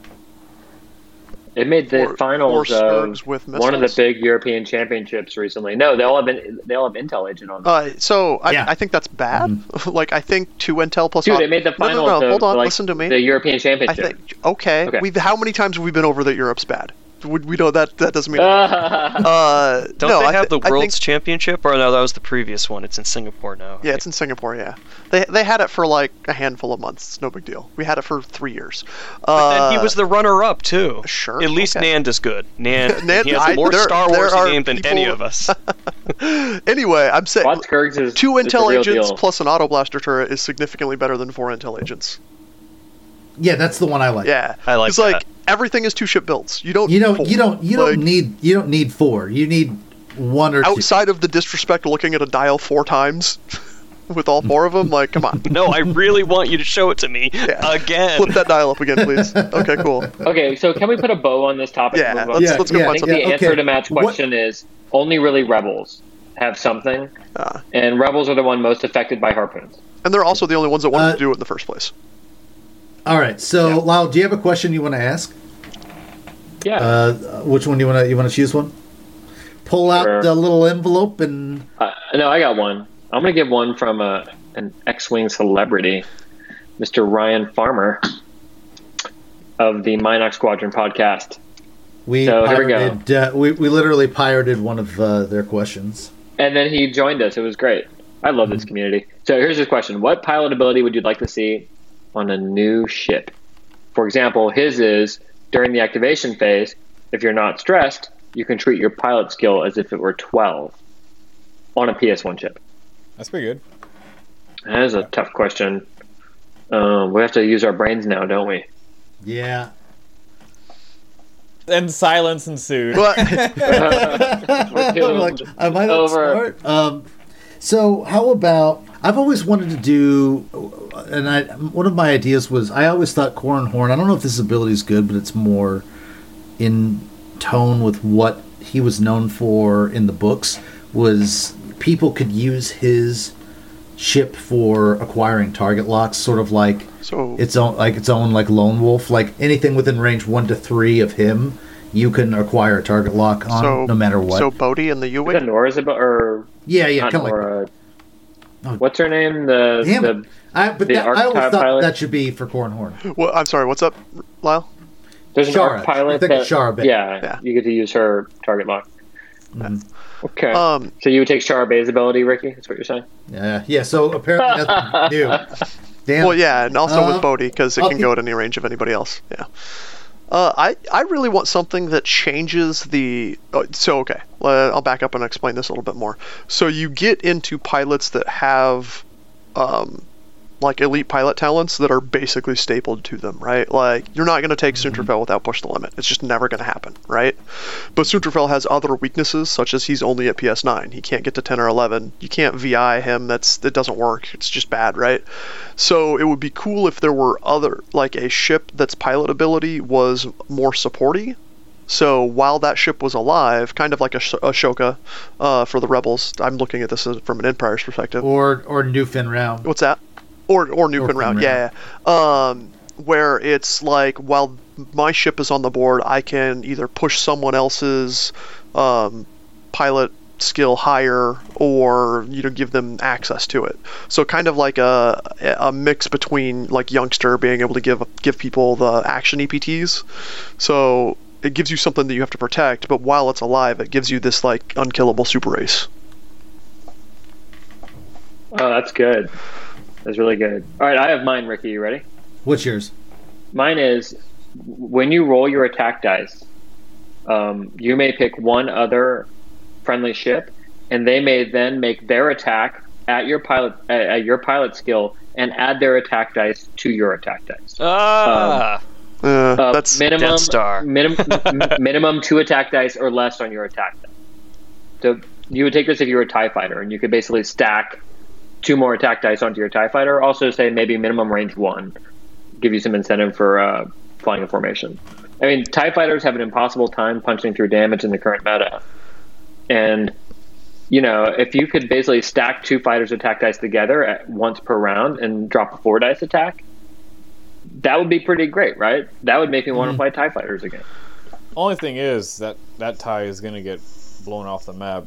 It made the Or- finals or of with one of the big European championships recently. No, they all have been, they all have Intel agent on them. Uh, so I, Yeah. I think that's bad. (laughs) like I think two intel plus. Dude, op- they made the No, no, no, of, hold on, like, listen to me. The European I championship. think okay. Okay. We've how many times have we been over that Europe's bad? We, we know that that doesn't mean. (laughs) Uh, uh, Don't no, they I have thi- the World's think- Championship? Or no, that was the previous one. It's in Singapore now. Yeah, right? it's in Singapore. Yeah, they they had it for like a handful of months. It's no big deal. We had it for three years. But then he Uh, was the runner-up too. sure, At least okay. Nand is good. Nand, (laughs) Nand- he has I- more there- Star Wars are game than any of us. (laughs) anyway, I'm saying Quad Scurrgs is two is the intel agents plus an auto blaster turret is significantly better than four intel agents. Yeah, that's the one I like. Yeah, I like that. It's like everything is two ship builds. You don't. You need don't. four. You don't. You Like, don't need. You don't need four. You need one or two. outside of the disrespect looking at a dial four times (laughs) with all four of them. Like, come on. (laughs) no, I really want you to show it to me Yeah. again. Flip that dial up again, please. Okay, cool. Okay, so can we put a bow on this topic? Yeah, and move on? let's, Yeah, let's go yeah, find I think something. the yeah, answer to Matt's question is only really rebels have something, Uh, and rebels are the one most affected by harpoons. and they're also the only ones that wanted Uh, to do it in the first place. All right. So, Yeah. Lyle, do you have a question you want to ask? Yeah. Uh, which one do you want to? You want to choose one? Pull out Sure. the little envelope and Uh, no, I got one. I'm going to give one from uh, an X-wing celebrity, Mr. Ryan Farmer of the Mynock Squadron podcast. we So, here we go. Uh, we we literally pirated one of uh, their questions. And then he joined us. It was great. I love this community. So here's his question: What pilot ability would you like to see on a new ship? For example, his is during the activation phase. If you're not stressed, you can treat your pilot skill as if it were 12 on a PS1 chip. That's pretty good. That is a tough question. Um, we have to use our brains now, don't we? Yeah. And silence ensued. But (laughs) (laughs) (laughs) I'm like, I might not Over. start. Um, so how about? I've always wanted to do, and I one of my ideas was I always thought Corran Horn. I don't know if this ability is good, but it's more in tone with what he was known for in the books. Was people could use his ship for acquiring target locks, sort of like so its own like its own like lone wolf like anything within range one to three of him you can acquire a target lock on so no matter what So Bodhi and the Is U-wing. that Norra's about, or yeah yeah not kind of like Norra? Oh. What's her name? The, Damn the. I, but the that, I always thought pilot? that should be for Corran Horn. Well, I'm sorry. What's up, Lyle? there's an Shara. arc pilot I think that it's Shara yeah, Yeah. you get to use her target lock. Mhm. Okay. Um, so you would take Shara Bey's ability, Ricky? That's what you're saying? Yeah, yeah. So apparently that's new. (laughs) Damn. Well, yeah, and also Uh, with Bodhi because it I'll can keep- go at any range of anybody else. Yeah. Uh, I I really want something that changes the. Oh, so okay, uh, I'll back up and explain this a little bit more. So you get into pilots that have, um, like elite pilot talents that are basically stapled to them, right? Like you're not going to take Soontir Fel without push the limit. It's just never going to happen, right? But Soontir Fel has other weaknesses, such as he's only at PS9. He can't get to 10 or 11. You can't VI him. That's that doesn't work. It's just bad, right? So it would be cool if there were other, like a ship that's pilot ability was more supporty. So while that ship was alive, kind of like a Ahsoka uh, for the rebels, I'm looking at this from an Empire's perspective. Or or Newfin round. What's that? Or or Newfound Newfound round, yeah. yeah. Um, where it's like while my ship is on the board, I can either push someone else's um, pilot skill higher or you know give them access to it. So kind of like a a mix between like youngster being able to give give people the action EPTs. So it gives you something that you have to protect, but while it's alive, it gives you this like unkillable super race. Oh, that's good. That's really good. All right, I have mine, Ricky. You ready? What's yours? Mine is when you roll your attack dice, um, you may pick one other friendly ship, and they may then make their attack at your pilot at, at your pilot skill and add their attack dice to your attack dice. Ah, Uh, Uh, that's minimum Death Star. (laughs) minimum minimum two attack dice or less on your attack dice. So you would take this if you were a Tie Fighter, and you could basically stack two more attack dice onto your Tie Fighter. Also, say maybe minimum range one, give you some incentive for uh, flying a formation. I mean, Tie Fighters have an impossible time punching through damage in the current meta, and you know if you could basically stack two fighters' attack dice together at once per round and drop a four dice attack, that would be pretty great, right? That would make me want to play Tie Fighters again. Only thing is that that tie is gonna get blown off the map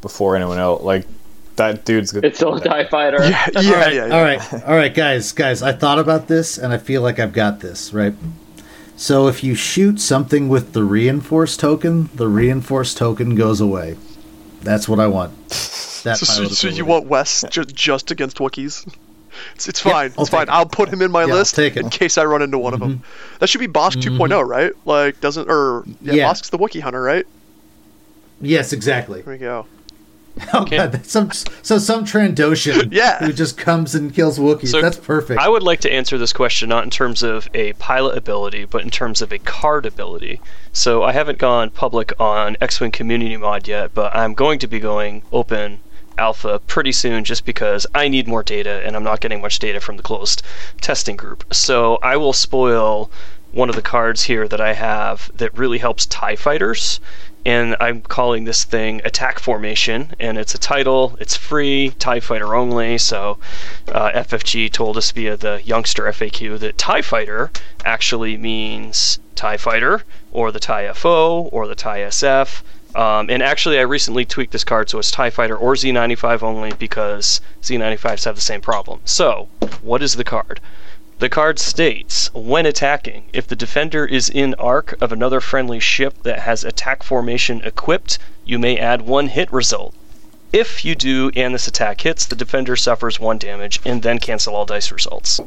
before anyone else. Like that dude's gonna. It's still a Tie Fighter. (laughs) yeah, yeah, yeah, yeah. All right, all right, guys, guys. I thought about this, and I feel like I've got this right. So if you shoot something with the reinforced token, the reinforced token goes away. That's what I want. That So, so, so you want Wes just, just against Wookiees? It's, it's fine. I'll it's fine. it. I'll put him in my Yeah, list take in case I run into one of them. Mm-hmm. That should be Bossk mm-hmm. 2.0, right? Like, doesn't or yeah, Yeah. Bossk's the Wookiee hunter, right? Yes, exactly. There we go. (laughs) Oh god, some so some Trandoshan (laughs) Yeah. who just comes and kills Wookiees. So that's perfect. I would like to answer this question not in terms of a pilot ability, but in terms of a card ability. So I haven't gone public on X-Wing Community Mod yet, but I'm going to be going open alpha pretty soon just because I need more data and I'm not getting much data from the closed testing group. So I will spoil one of the cards here that I have that really helps TIE fighters. And I'm calling this thing Attack Formation, and it's a title. It's free, TIE Fighter only. So, uh, FFG told us via the Youngster FAQ that TIE Fighter actually means TIE Fighter, or the TIE FO, or the TIE SF. Um, and actually, I recently tweaked this card so it's TIE Fighter or Z95 only because Z95s have the same problem. So, what is the card? The card states when attacking, if the defender is in arc of another friendly ship that has attack formation equipped, you may add one hit result. If you do and this attack hits, the defender suffers one damage and then cancel all dice results.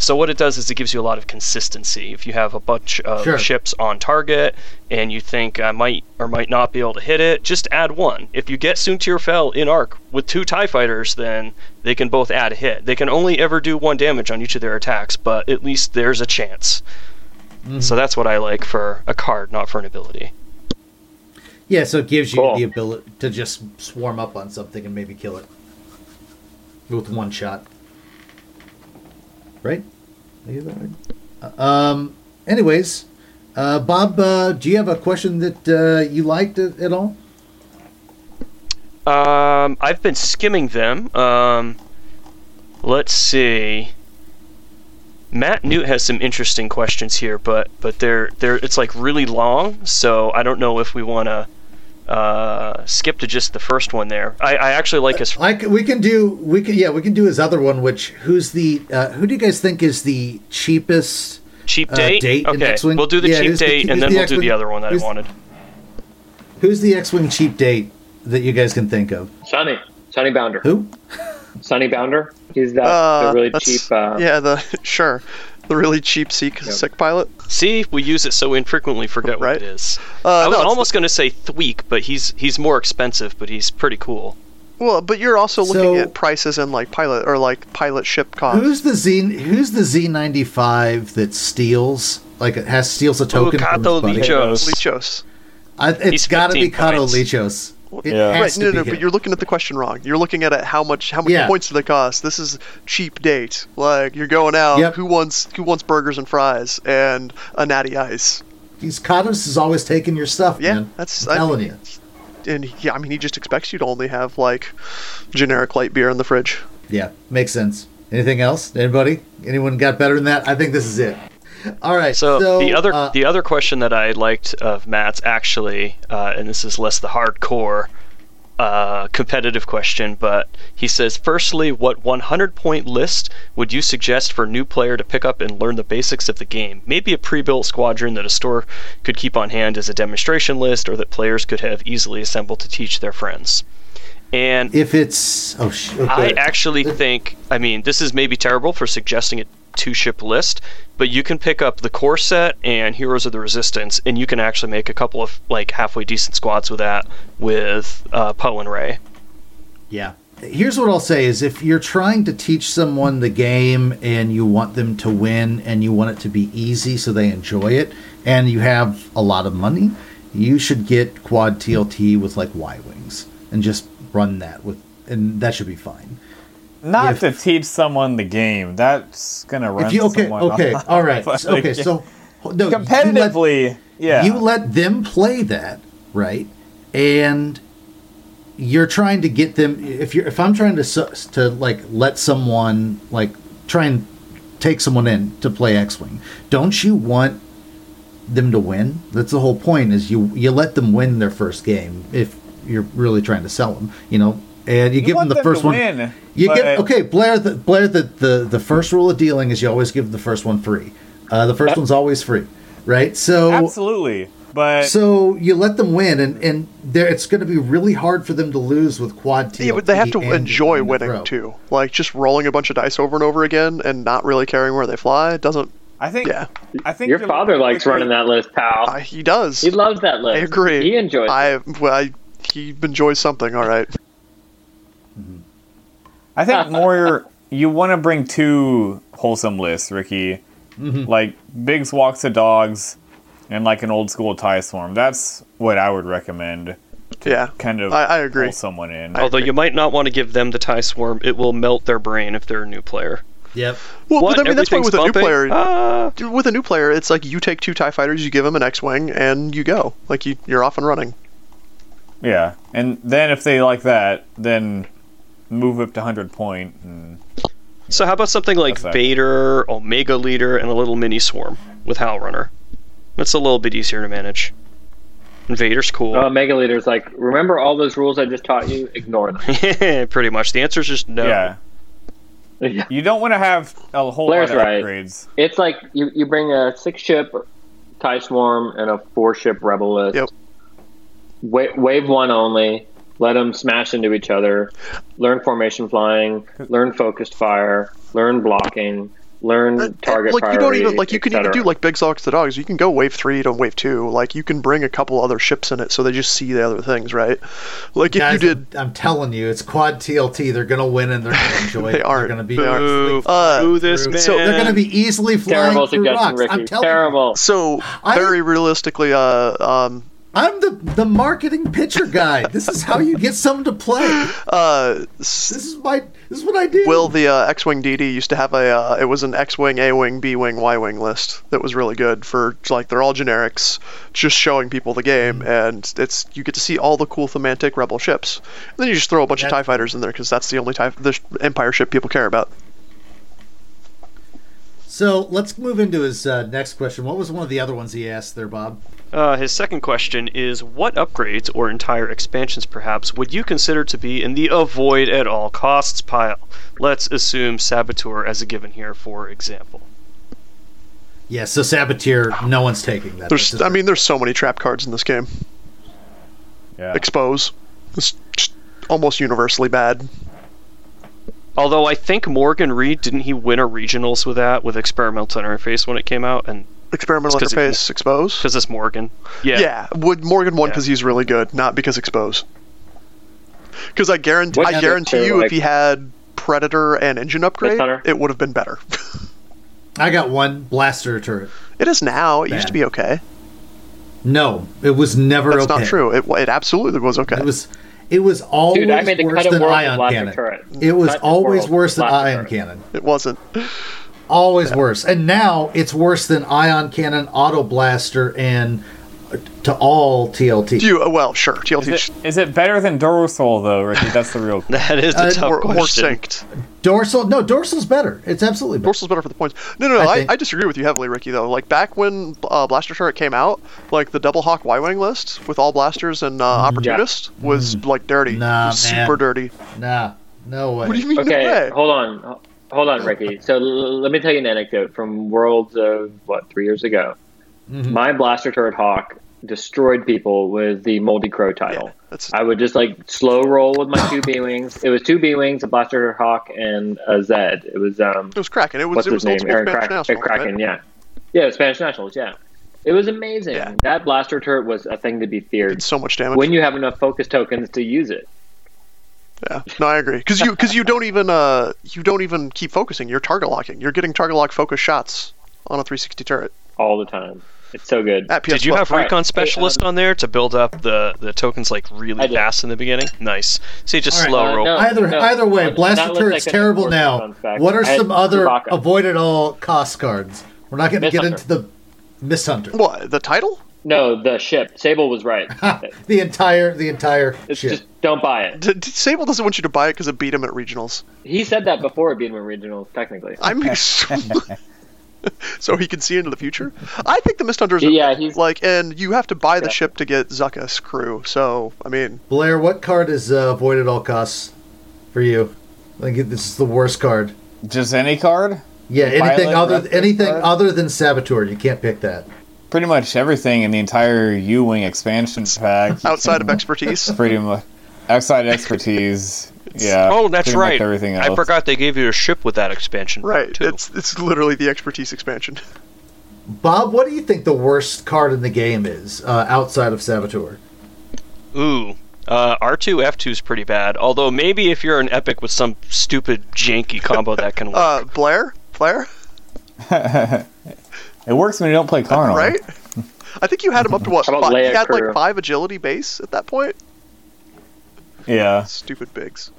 So what it does is it gives you a lot of consistency. If you have a bunch of Sure. ships on target and you think I might or might not be able to hit it, just add one. If you get Soontir Fel in arc with two TIE fighters, then they can both add a hit. They can only ever do one damage on each of their attacks, but at least there's a chance. Mm-hmm. So that's what I like for a card, not for an ability. yeah, so it gives you Cool. the ability to just swarm up on something and maybe kill it with one shot. Right? I that right? Um. Anyways, uh, Bob, uh, do you have a question that uh, you liked at, at all? Um, I've been skimming them. Um, let's see. Matt Newt has some interesting questions here, but but they're they're it's like really long, so I don't know if we want to uh, skip to just the first one there. I, I actually like his. I c we can do we can yeah we can do his other one. Which who's the uh, who do you guys think is the cheapest? Cheap uh, date? date in okay, X-Wing? we'll do the Yeah, cheap who's the- date, and then the we'll do the other one that I wanted. Who's the X-wing cheap date that you guys can think of? Sonny, Sunny Bounder, Who? Sunny Bounder. He's that Uh, the really cheap. Uh, yeah, the (laughs) sure, the really cheap Seek Yep. sick pilot. See, we use it so infrequently, forget Right. what it is. Uh, I was no, almost going to say Thweek, but he's he's more expensive, but he's pretty cool. Well, but you're also looking So- at prices and like pilot or like pilot ship costs. Who's the Z? Who's the Z ninety five that steals? Like it has steals a token. from Kato his buddy? Leeachos. Leeachos. I, it's He's got to be 15 Kato points. Leeachos. It Yeah. has Right, to no, be no, but you're looking at the question wrong. You're looking at it how much how many Yeah. points do they cost? This is cheap date. Like you're going out. Yep. Who wants who wants burgers and fries and a natty ice? He's Katos is always taking your stuff. Yeah, man. that's I'm I mean, you. And yeah, I mean he just expects you to only have like generic light beer in the fridge. Yeah, makes sense. Anything else? Anybody? Anyone got better than that? I think this is it. (laughs) All right. So, So, the other uh, the other question that I liked of Matt's actually, uh, and this is less the hardcore uh, competitive question, but he says, firstly, what 100 point list would you suggest for a new player to pick up and learn the basics of the game? Maybe a pre-built squadron that a store could keep on hand as a demonstration list, or that players could have easily assembled to teach their friends. And If it's oh, sh- okay. I actually think, I mean, this is maybe terrible for suggesting a two ship list, but you can pick up the core set and Heroes of the Resistance, and you can actually make a couple of like halfway decent squads with that with uh, Poe and Rey. Yeah. Here's what I'll say is if you're trying to teach someone the game and you want them to win and you want it to be easy so they enjoy it and you have a lot of money, you should get quad TLT with like Y wings and just run that with and that should be fine. Not If- to teach someone the game. That's gonna run you okay, someone okay, off. all right. (laughs) Okay, so no, you let- competitively, yeah. you let them play that right and you're trying to get them if you're if i'm trying to to like let someone like try and take someone in to play x-wing don't you want them to win that's the whole point is you you let them win their first game if you're really trying to sell them you know and you, You give them the them first to one win, you but- give okay blair the blair the, the the first rule of dealing is you always give the first one free uh, the first one's always free right so Absolutely, but so you let them win, and and there it's going to be really hard for them to lose with quad TLT. Yeah, but they have to enjoy winning too. Like just rolling a bunch of dice over and over again and not really caring where they fly doesn't. I think Yeah. I think Your father likes at- running that list, pal. I, he does. he loves that list. I agree. He enjoys it. I well, I, he enjoys something. All right. I think (laughs) more you want to bring two wholesome lists, Ricky. Mm-hmm. Like Biggs walks the dogs, and like an old school tie swarm. That's what I would recommend. Yeah. Kind of I- I agree. pull someone in. Although you might not want to give them the tie swarm, it will melt their brain if they're a new player. Yep. Well, What? but I mean that's why Everything's with a new bumping? player, Ah. with a new player, it's like you take two Tie Fighters, you give them an X-wing, and you go. Like you, you're off and running. Yeah, and then if they like that, then move up to hundred point. And So how about something like That's. Vader, Omega Leader, and a little mini swarm with Howlrunner? That's a little bit easier to manage. And Vader's cool. Uh, oh, Mega Leader's like, remember all those rules I just taught you? Ignore them. (laughs) Pretty much. The answer is just no. yeah, Yeah. you don't want to have a whole Blair's lot of right. upgrades. It's like you, you bring a six ship TIE Swarm and a four ship Rebel list. Yep. Wa- wave one only. Let them smash into each other. Learn formation flying. Learn focused fire. Learn blocking. Learn And- target like you don't priority, even like you can even do like big socks the dogs. You can go wave three to wave two. Like you can bring a couple other ships in it, so they just see the other things, right? Like if you did, I'm, I'm telling you, it's quad TLT. They're going to win and they're going to enjoy (laughs) They it. aren't. They're going to be They aren't. Boo, Uh, boo this man. So they're going to be easily flying terrible through rocks. Ricky. I'm telling Terrible. so I- very realistically, uh, um, I'm the the marketing pitcher guy. This is how you get someone to play. uh, This is my this is what I do. Will the uh, X-wing DD used to have a uh, it was an X-wing, A-wing, B-wing, Y-wing list that was really good for like they're all generics, just showing people the game, and it's you get to see all the cool thematic rebel ships. And then you just throw a bunch of Tie fighters in there because that's the only tie the Empire ship people care about. So let's move into his uh, next question. What was one of the other ones he asked there, Bob? Uh, his second question is What upgrades, or entire expansions perhaps, would you consider to be in the avoid at all costs pile? Let's assume Saboteur as a given here, for example. Yeah, so Saboteur, no one's taking that. There's I mean there's so many trap cards in this game. Yeah, Expose, it's almost universally bad. Although I think Morgan Reed, didn't he win a regionals with that, with experimental interface when it came out? And Experimental It's 'cause it- interface, expose. because it's Morgan. Yeah. Yeah, would Morgan won Yeah. because he's really good, not because expose. Because I guarantee, What's I guarantee you, like- if he had Predator and engine upgrade, Hunter? it would have been better. I got one blaster turret. it is now. It used to be okay. No, it was never That's okay. not true. It, it absolutely was okay. It was it was always Dude, I made the worse cut than world ion cannon. turret. It was Cut always worse than ion turret. cannon. It wasn't. Always worse. And now it's worse than ion cannon, auto blaster, and uh, to all TLT. You? uh, Well, sure. TLT is it, is it better than Dorsal though, Ricky? That's the real. (laughs) That is a Uh, tough more, more question. synced. Dorsal, no, dorsal's better. It's absolutely better. Dorsal's better for the points. No, no, no. I I, I, disagree with you heavily, Ricky. Though, like back when uh, Blaster Turret came out, like the Double Hawk Y-wing list with all blasters and uh, Opportunist was like dirty. Mm. Nah, It was man. super dirty. Nah, no way. What do you mean? no Okay, way? hold on, hold on, Ricky. So l- let me tell you an anecdote from Worlds of what three years ago. Mm-hmm. My blaster turret hawk destroyed people with the Moldy Crow title. That's I would just like slow roll with my two B wings. It was two B wings, a Blaster turret Hawk, and a Zed. It was um, it was Kraken. It was what's it was his name? Aaron Kraken. national, Kraken, right? yeah, yeah, Spanish Nationals, yeah. It was amazing. Yeah. That blaster turret was a thing to be feared. Did so much damage. When you have enough focus tokens to use it. Yeah, no, I agree. Because you because you don't even uh you don't even keep focusing. You're target locking. You're getting target lock focus shots on a 360 turret all the time. It's so good. at Did you have Recon hey, Specialist um, on there to build up the, the tokens like really fast in the beginning? Nice. See, just All right, slow uh, roll. no. Either either way, not- Blaster not unless Turret's I terrible now. What are I some other Chewbacca. avoid at all cost cards? We're not going to get Hunter. into the Mist Hunter. What the title? No, the ship. Sable was right. (laughs) The entire the entire It's shit. just don't buy it. D- D- Sable doesn't want you to buy it because it beat him at regionals. He said that before it beat him at regionals, technically. I'm (laughs) (laughs) so he can see into the future. I think the Mist Hunters. Are Yeah, he's- like, and you have to buy the Yeah. ship to get Zuckuss's crew. So I mean, Blair, what card is uh, avoid at all costs for you? I think this is the worst card. Just any card? Yeah, anything Pilot, other Raptor anything card? other than Saboteur, you can't pick that. Pretty much everything in the entire U Wing expansion pack. (laughs) outside of expertise. Pretty much. Outside expertise. (laughs) Yeah. oh, that's right. Everything else. I forgot they gave you a ship with that expansion. Right. Too. It's it's literally the expertise expansion. Bob, what do you think the worst card in the game is uh, outside of Saboteur? Ooh. Uh, R2 F2 is pretty bad. Although maybe if you're an epic with some stupid janky combo that can (laughs) work. Uh, Blair, Blair, It works when you don't play Carnor. right? I think you had him up to what? Five, you Leia had like five agility base at that point. Yeah. Stupid Biggs.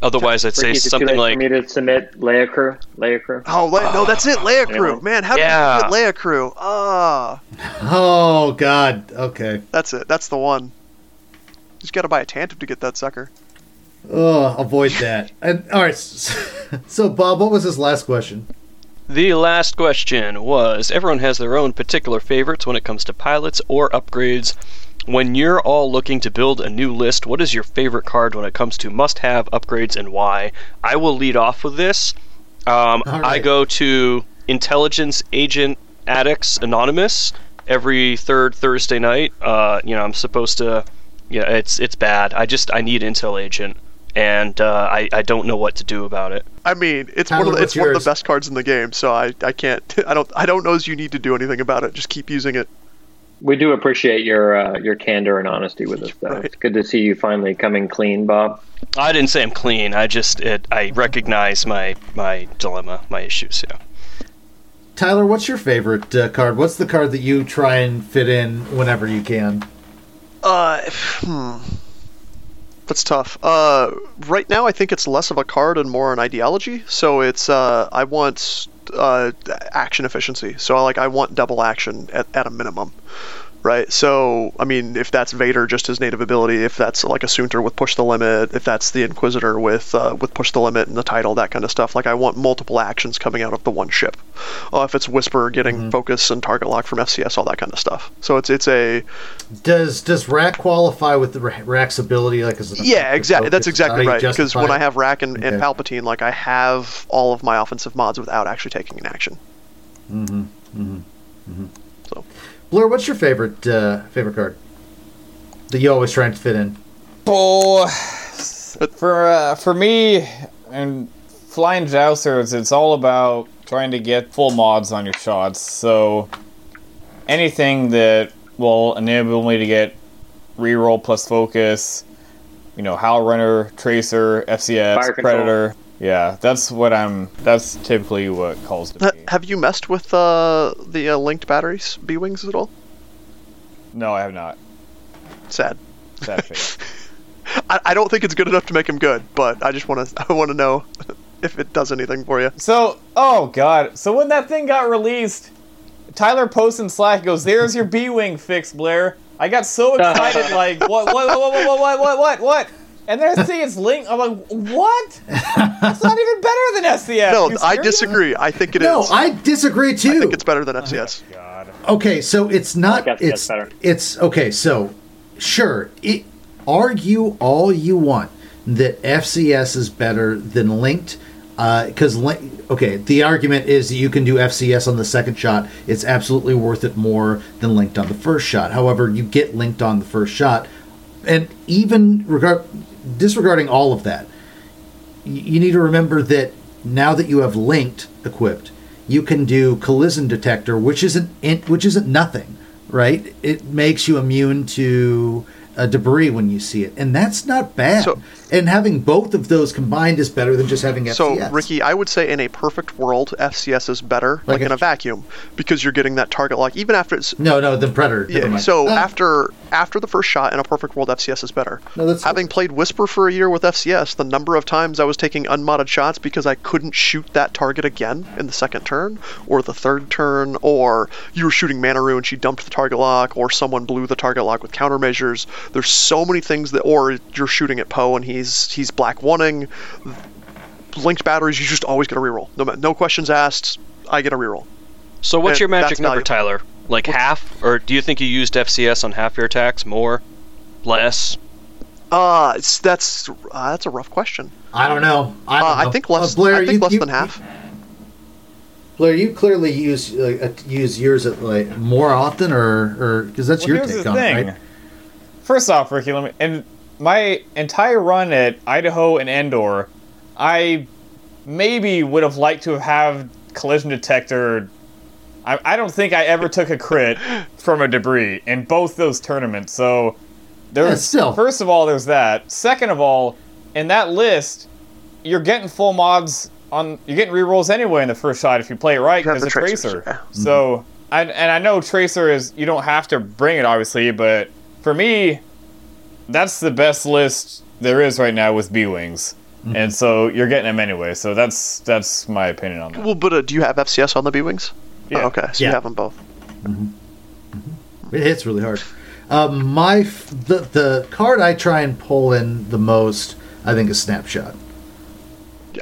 Otherwise, I'd say Ricky, is it too something like for me to submit Leia crew. Leia crew. Oh, Le- no, that's it. Leia crew. Yeah. Man, how did Yeah. you get Leia crew? Ah, (laughs) Oh God. Okay. that's it. That's the one. You just got to buy a tantum to get that sucker. Oh, avoid that. And all right. (laughs) So, Bob, what was his last question? The last question was everyone has their own particular favorites when it comes to pilots or upgrades. When you're all looking to build a new list, what is your favorite card when it comes to must have upgrades and why? I will lead off with this. Um, All I go to Intelligence Agent Addicts Anonymous every third Thursday night. Uh, you know, I'm supposed to. Yeah, it's it's bad. I just I need Intel Agent, and uh, I I don't know what to do about it. I mean, it's Tyler, one of the, what's it's one of the best cards in the game. So I, I can't (laughs) I don't I don't know as you need to do anything about it. Just keep using it. We do appreciate your uh, your candor and honesty with us, though. Right. It's good to see you finally coming clean, Bob. I didn't say I'm clean. I just it, I recognize my my dilemma, my issues. Yeah. Tyler, what's your favorite uh, card? What's the card that you try and fit in whenever you can? Uh, (sighs) hmm. That's tough. Uh, right now I think it's less of a card and more an ideology. So it's uh, I want uh, action efficiency. So I like I want double action at, at a minimum. Right, so I mean, if that's Vader, just his native ability, if that's like a Soontir with push the limit, if that's the Inquisitor with uh, with push the limit and the title, that kind of stuff. Like I want multiple actions coming out of the one ship. Uh, if it's Whisper, getting focus and target lock from FCS, all that kind of stuff. So it's it's a Does does Rack qualify with the Rack's ability? Like, as Yeah, exactly. That's exactly How do you right. Because when? I have Rack and, and Palpatine, like I have all of my offensive mods without actually taking an action. Blur, what's your favorite uh, favorite card that you always trying to fit in? Oh, for uh, for me and flying jousters, it's all about trying to get full mods on your shots. So anything that will enable me to get reroll plus focus, you know, Howlrunner, Tracer, FCS, Predator. control. Predator. Yeah, that's what I'm. That's typically what calls to me. Have you messed with uh, the uh, linked batteries, B wings at all? No, I have not. Sad. Sad face. (laughs) I, I don't think it's good enough to make him good, but I just want to (laughs) I want to know (laughs) if it does anything for you. So, oh god. So when that thing got released, Tyler posts in Slack goes, "There's your B-wing fix, Blair." I got so excited, like, what, what, what, what, what, what, what, what, what? And then I see it's linked. I'm like, what? It's not even better than SCS. No, I disagree. I think it is. No, I disagree too. I think it's better than oh FCS. God. Okay, so it's not. Like it's better. it's okay. So sure, it, argue all you want that FCS is better than linked, uh, because link. Okay, the argument is that you can do FCS on the second shot. It's absolutely worth it more than linked on the first shot. However, you get linked on the first shot and even regard disregarding all of that, you need to remember that now that you have linked equipped, you can do collision detector, which isn't which isn't nothing, right? It makes you immune to uh, debris when you see it, and that's not bad. So- and having both of those combined is better than just having FCS. So, Ricky, I would say in a perfect world, FCS is better, like, Like in a- vacuum, because you're getting that target lock. Even after it's no, no, the predator. yeah. So Ah, after after the first shot in a perfect world, FCS is better. No, that's- Having played Whisper for a year with FCS, the number of times I was taking unmodded shots because I couldn't shoot that target again in the second turn or the third turn, or you were shooting Manaroo and she dumped the target lock, or someone blew the target lock with countermeasures. There's so many things that, or you're shooting at Poe and he's he's black wanting. Linked batteries, you just always get a reroll. No, no questions asked. I get a reroll. So what's And your magic number, valuable. Tyler? Like half, or do you think you used FCS on half your attacks? More, less? Uh, it's, that's uh, that's a rough question. I don't know. I, Uh, don't I know. think less. Uh, Blair, I think you- less you- than half. Blair, you clearly use uh, use yours at like more often, or or because that's Well, your take on thing. it, right? First off, Ricky, let me. In my entire run at Idaho and Endor, I maybe would have liked to have had collision detector. I, I don't think I ever took a crit from a debris in both those tournaments. So there's Yeah, still. first of all there's that. Second of all, in that list, you're getting full mods on. You're getting rerolls anyway in the first shot if you play it right You have because the of tracers, tracer. yeah. So I, and I know tracer is you don't have to bring it obviously, but for me, that's the best list there is right now with B wings, Mm-hmm. and so you're getting them anyway. So that's that's my opinion on that. Well, but uh, do you have FCS on the B wings? Yeah. Oh, okay, so Yeah. you have them both. It hits really hard. Um, my f- the the card I try and pull in the most, I think, is snapshot.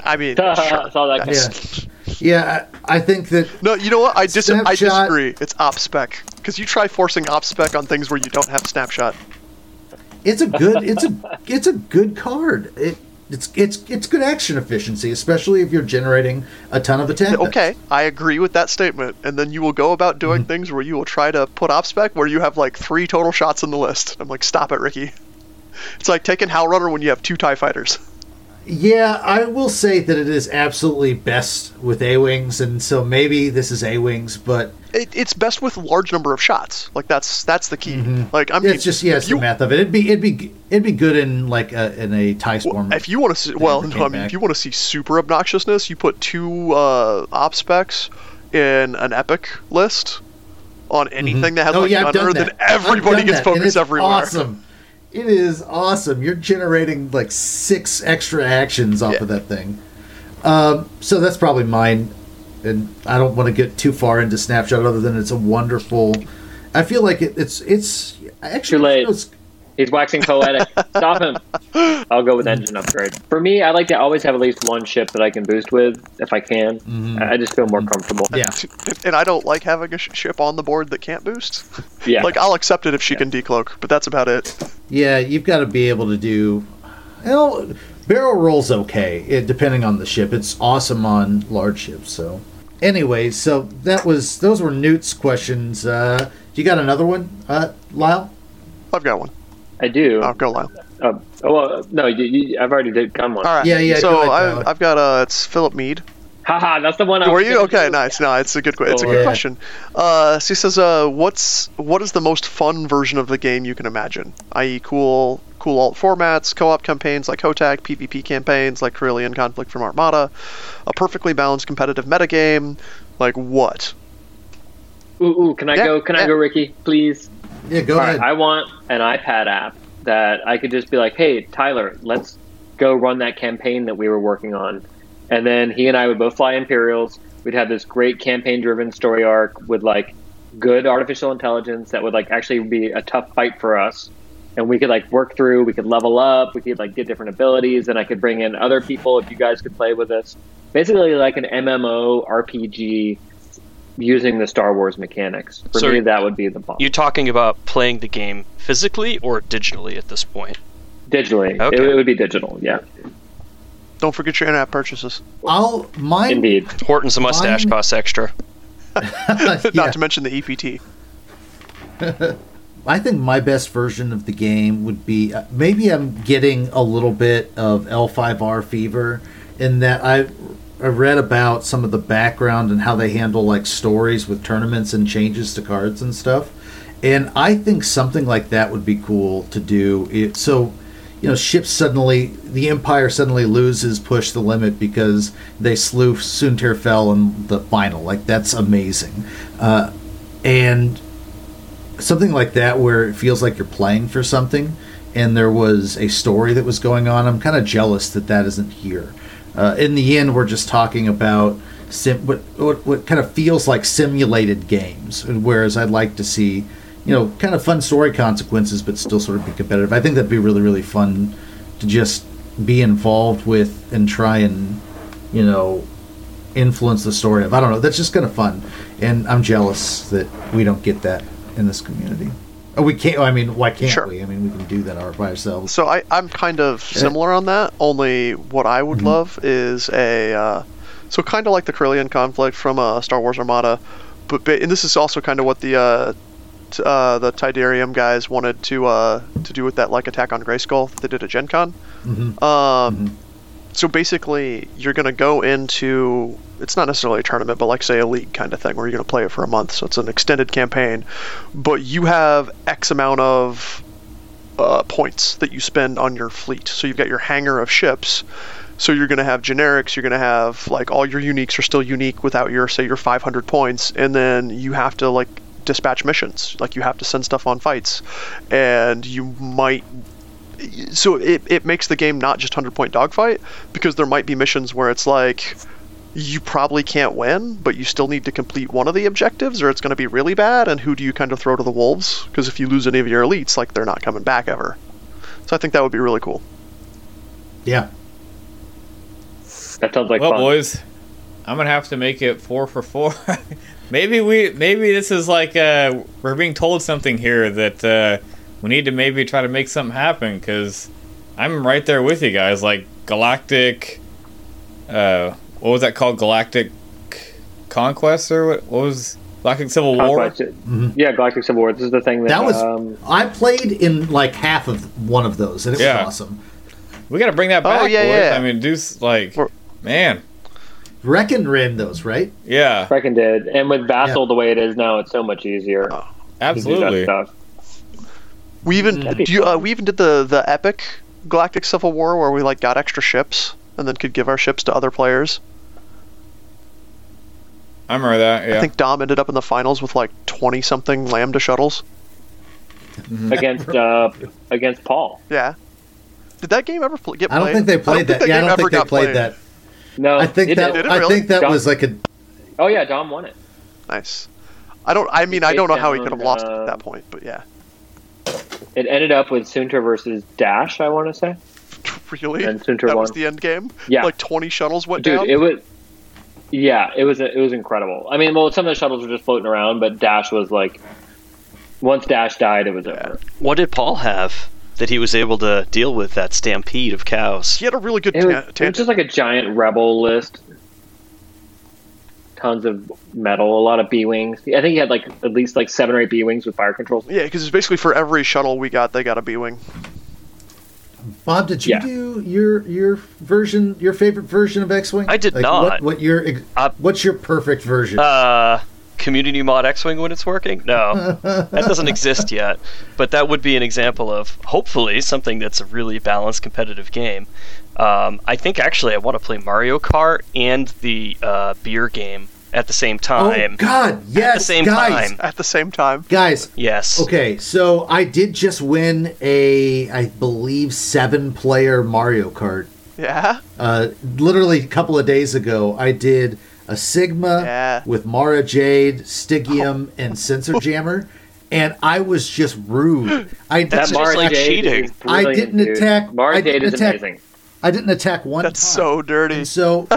I mean, (laughs) sure. Saw that. That's- (laughs) Yeah, I, think that No, you know what? I, dis- I disagree. It's op spec because you try forcing op spec on things where you don't have snapshot. it's a good it's a (laughs) it's a good card. It it's it's it's good action efficiency, especially if you're generating a ton of attack. Okay, I agree with that statement. And then you will go about doing Mm-hmm. things where you will try to put op spec where you have like three total shots in the list. I'm like, stop it, Ricky. It's like taking Howlrunner when you have two TIE fighters. Yeah, I will say that it is absolutely best with A wings, and so maybe this is A wings, but It, it's best with large number of shots. Like that's that's the key. Like I mean, it's just yeah, it's you, the math of it. It'd be it'd be it'd be good in like a, in a tie storm. If you want to see, well, no, I mean, back. if you want to see super obnoxiousness, you put two uh, op specs in an epic list on anything that has oh like yeah, gunner, then everybody gets focused and focus it's everywhere. Awesome. It is awesome. You're generating like six extra actions off Yeah. of that thing. Um, so that's probably mine. And I don't want to get too far into Snapshot, other than it's a wonderful. I feel like it, it's it's actually Too late. it's- He's waxing poetic. Stop him. (laughs) I'll go with engine upgrade. For me, I like to always have at least one ship that I can boost with if I can. I I just feel more comfortable. Yeah. And I don't like having a sh- ship on the board that can't boost. (laughs) Yeah. Like I'll accept it if she can decloak, but that's about it. Yeah, you've got to be able to do. Well, barrel rolls okay, it, depending on the ship. It's awesome on large ships. So, anyway, so that was those were Newt's questions. Uh, you got another one, uh, Lyle? I've got one. I do. Oh, go Lyle. Uh, oh, well, no, you, you, I've already did come one. All right. Yeah, yeah, So go ahead, I've, I've got uh, it's Philip Mead. Haha, that's the one. I Were you okay? do. Nice. No, it's a good. que- It's a good yeah. question. Uh, so he says, uh, "What's what is the most fun version of the game you can imagine? I.e., cool, cool alt formats, co-op campaigns like HOTAC, PvP campaigns like Corellian Conflict from Armada, a perfectly balanced competitive metagame. Like what? Ooh, ooh, can I Yeah, go? Can yeah. I go, Ricky? Please. Yeah, go All ahead. right, I want an iPad app that I could just be like, "Hey, Tyler, let's go run that campaign that we were working on," and then he and I would both fly Imperials. We'd have this great campaign-driven story arc with like good artificial intelligence that would like actually be a tough fight for us, and we could like work through. We could level up. We could like get different abilities, and I could bring in other people if you guys could play with us. Basically, like an MMO RPG. Using the Star Wars mechanics. For So me, that would be the bomb. You talking about playing the game physically or digitally at this point? Digitally. Okay. It, it would be digital, yeah. Don't forget your in-app purchases. I'll mine. Indeed. Horton's mustache Mine- costs extra. yeah. (laughs) (laughs) Not to mention the EPT. (laughs) I think my best version of the game would be uh, maybe I'm getting a little bit of L5R fever in that I I read about some of the background and how they handle like stories with tournaments and changes to cards and stuff. And I think something like that would be cool to do. It, so, you know, ships suddenly, the Empire suddenly loses push the limit because they slew Soontir Fel in the final. Like, that's amazing. Uh, and something like that where it feels like you're playing for something and there was a story that was going on. I'm kind of jealous that that isn't here. Uh, in the end, we're just talking about sim- what, what what kind of feels like simulated games. Whereas I'd like to see, you know, kind of fun story consequences, but still sort of be competitive. I think that'd be really really fun to just be involved with and try and, you know, influence the story of. I don't know. That's just kind of fun, and I'm jealous that we don't get that in this community. Oh, we can't. I mean, why can't Sure. we? I mean, we can do that our by ourselves. So I, I'm kind of similar on that. Only what I would love is a uh, so kind of like the Corellian conflict from uh, Star Wars Armada, but and this is also kind of what the uh, t- uh, the Tidarium guys wanted to uh, to do with that like attack on Grayskull that they did at Gen Con. Mhm. Um, So basically, you're going to go into it's not necessarily a tournament, but like say a league kind of thing where you're going to play it for a month. So it's an extended campaign, but you have X amount of uh, points that you spend on your fleet. So you've got your hangar of ships. So you're going to have generics. You're going to have like all your uniques are still unique without your say your 500 points, and then you have to like dispatch missions. Like you have to send stuff on fights, and you might. So it, it makes the game not just 100 point dogfight because there might be missions where it's like you probably can't win, but you still need to complete one of the objectives, or it's going to be really bad. And who do you kind of throw to the wolves? Because if you lose any of your elites, like they're not coming back ever. So I think that would be really cool. Yeah. That sounds like well, fun. boys, I'm gonna have to make it four for four. (laughs) maybe we, maybe this is like uh, we're being told something here that uh, we need to maybe try to make something happen because I'm right there with you guys. Like Galactic, uh, what was that called? Galactic Conquest or what? What was Galactic Civil War? Conquest- Yeah, Galactic Civil War. This is the thing that, That was um, I played in like half of one of those, and it Yeah. was awesome. We got to bring that back. Oh, back, yeah, boys. yeah. I mean, do like, We're- man, Reckon ran those, right? yeah, Brecken did, and with Vassal the way it is now, it's so much easier to do that absolutely. Stuff. We even That'd do you, uh, we even did the the epic Galactic Civil War where we like got extra ships and then could give our ships to other players. I remember that. Yeah. I think Dom ended up in the finals with like 20 something Lambda shuttles. against uh, against Paul. Yeah. Did that game ever pl- get I played? don't think they played that. Yeah, I game don't think they got played that. No, I think that did. Did I think that Dom- was like a Oh yeah, Dom won it. Nice. I don't. I mean, I don't know how he could have lost Takedown, at uh, that point, but yeah. It ended up with Soontir versus Dash. I want to say. (laughs) Really? And Soontir that won. was the end game. Yeah. Like 20 shuttles went Dude, down. it was. Yeah, it was it was incredible. I mean, well, some of the shuttles were just floating around, but Dash was like, once Dash died, it was over. What did Paul have that he was able to deal with that stampede of cows? he had a really good It was, ta- it was just like a giant rebel list. Tons of metal, a lot of B wings. I think he had like at least like seven or eight B wings with fire controls. yeah, because it's basically for every shuttle we got, they got a B wing. Bob. Did you Yeah. do your your version, your favorite version of X-wing? I did Like, not. What, what your ex- Uh, what's your perfect version? Uh, community mod X-wing when it's working? No, that doesn't exist yet. But that would be an example of hopefully something that's a really balanced competitive game. Um, I think actually I want to play Mario Kart and the uh, beer game at the same time. oh time. God, yes, at the same guys, time. At the same time. guys. Yes. Okay, so I did just win a, I believe, seven-player Mario Kart. Yeah. Uh, literally a couple of days ago, I did a Sigma Yeah. with Mara Jade, Stygium, (laughs) and Sensor Jammer, and I was just rude. I That's didn't- just Mara like Jade cheating. I didn't dude. attack- Mara Jade is attack- amazing. I didn't attack one That's time. so dirty. And so,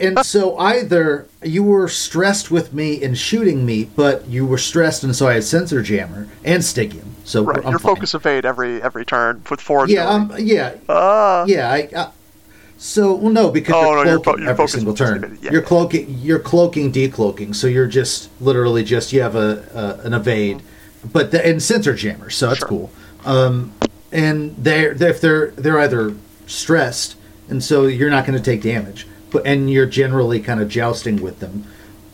and so either you were stressed with me in shooting me, but you were stressed, and so I had sensor jammer and Stygium. So Right. Your focus evade every every turn with four. Yeah, um, yeah, Ah. yeah. I, uh, so well, no, because Oh, you're no, your cloaking fo- your every single turn. yeah, you're cloaking, you're cloaking, decloaking. So you're just literally just you have a, a an evade, but the, and sensor jammers, so that's Sure. cool. Um, and they're, they're if they're they're either stressed, and so you're not going to take damage, but and you're generally kind of jousting with them,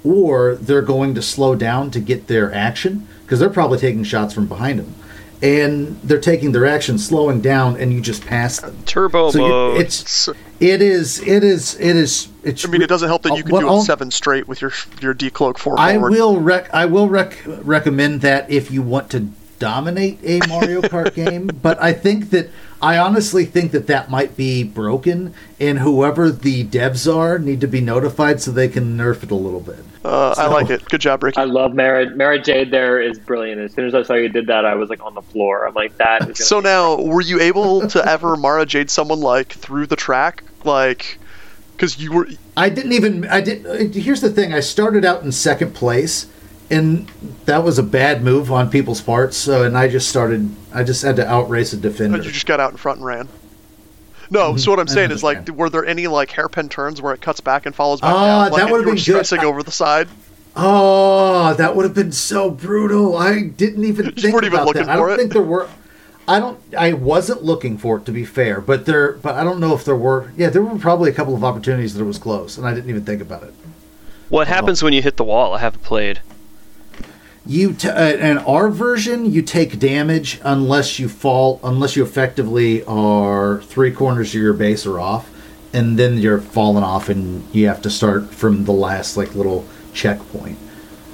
or they're going to slow down to get their action because they're probably taking shots from behind them, and they're taking their action, slowing down, and you just pass them. Uh, turbo So you- mode. it's it is it is it is it's. I mean, it doesn't help that you can Well, do I'll- it seven straight with your your decloak four I will rec I will rec- recommend that if you want to dominate a Mario Kart (laughs) game, but I think that I honestly think that that might be broken, and whoever the devs are need to be notified so they can nerf it a little bit. Uh, I like it. Good job, Ricky. I love Mara. Mara Jade there is brilliant. As soon as I saw you did that, I was like on the floor. I'm like, that is gonna So now, were you able to ever Mara Jade someone like through the track, like, because you were I didn't even I did. uh, Here's the thing: I started out in second place, and that was a bad move on people's parts. So, and I just started. I just had to outrace a defender. you just got out in front and ran? No, mm-hmm. so what I'm saying is like, were there any like hairpin turns where it cuts back and follows back Ah, down? that Like, if would've you were been good. over the side. Oh, that would have been so brutal. I didn't even Just think weren't even about looking that. I don't it? think there were. I don't. I wasn't looking for it to be fair, but there. But I don't know if there were. Yeah, there were probably a couple of opportunities that it was close, and I didn't even think about it. what uh-huh. happens when you hit the wall? I haven't played. You t- uh, in our version, you take damage unless you fall, unless you effectively are three corners of your base are off, and then you're falling off, and you have to start from the last like little checkpoint.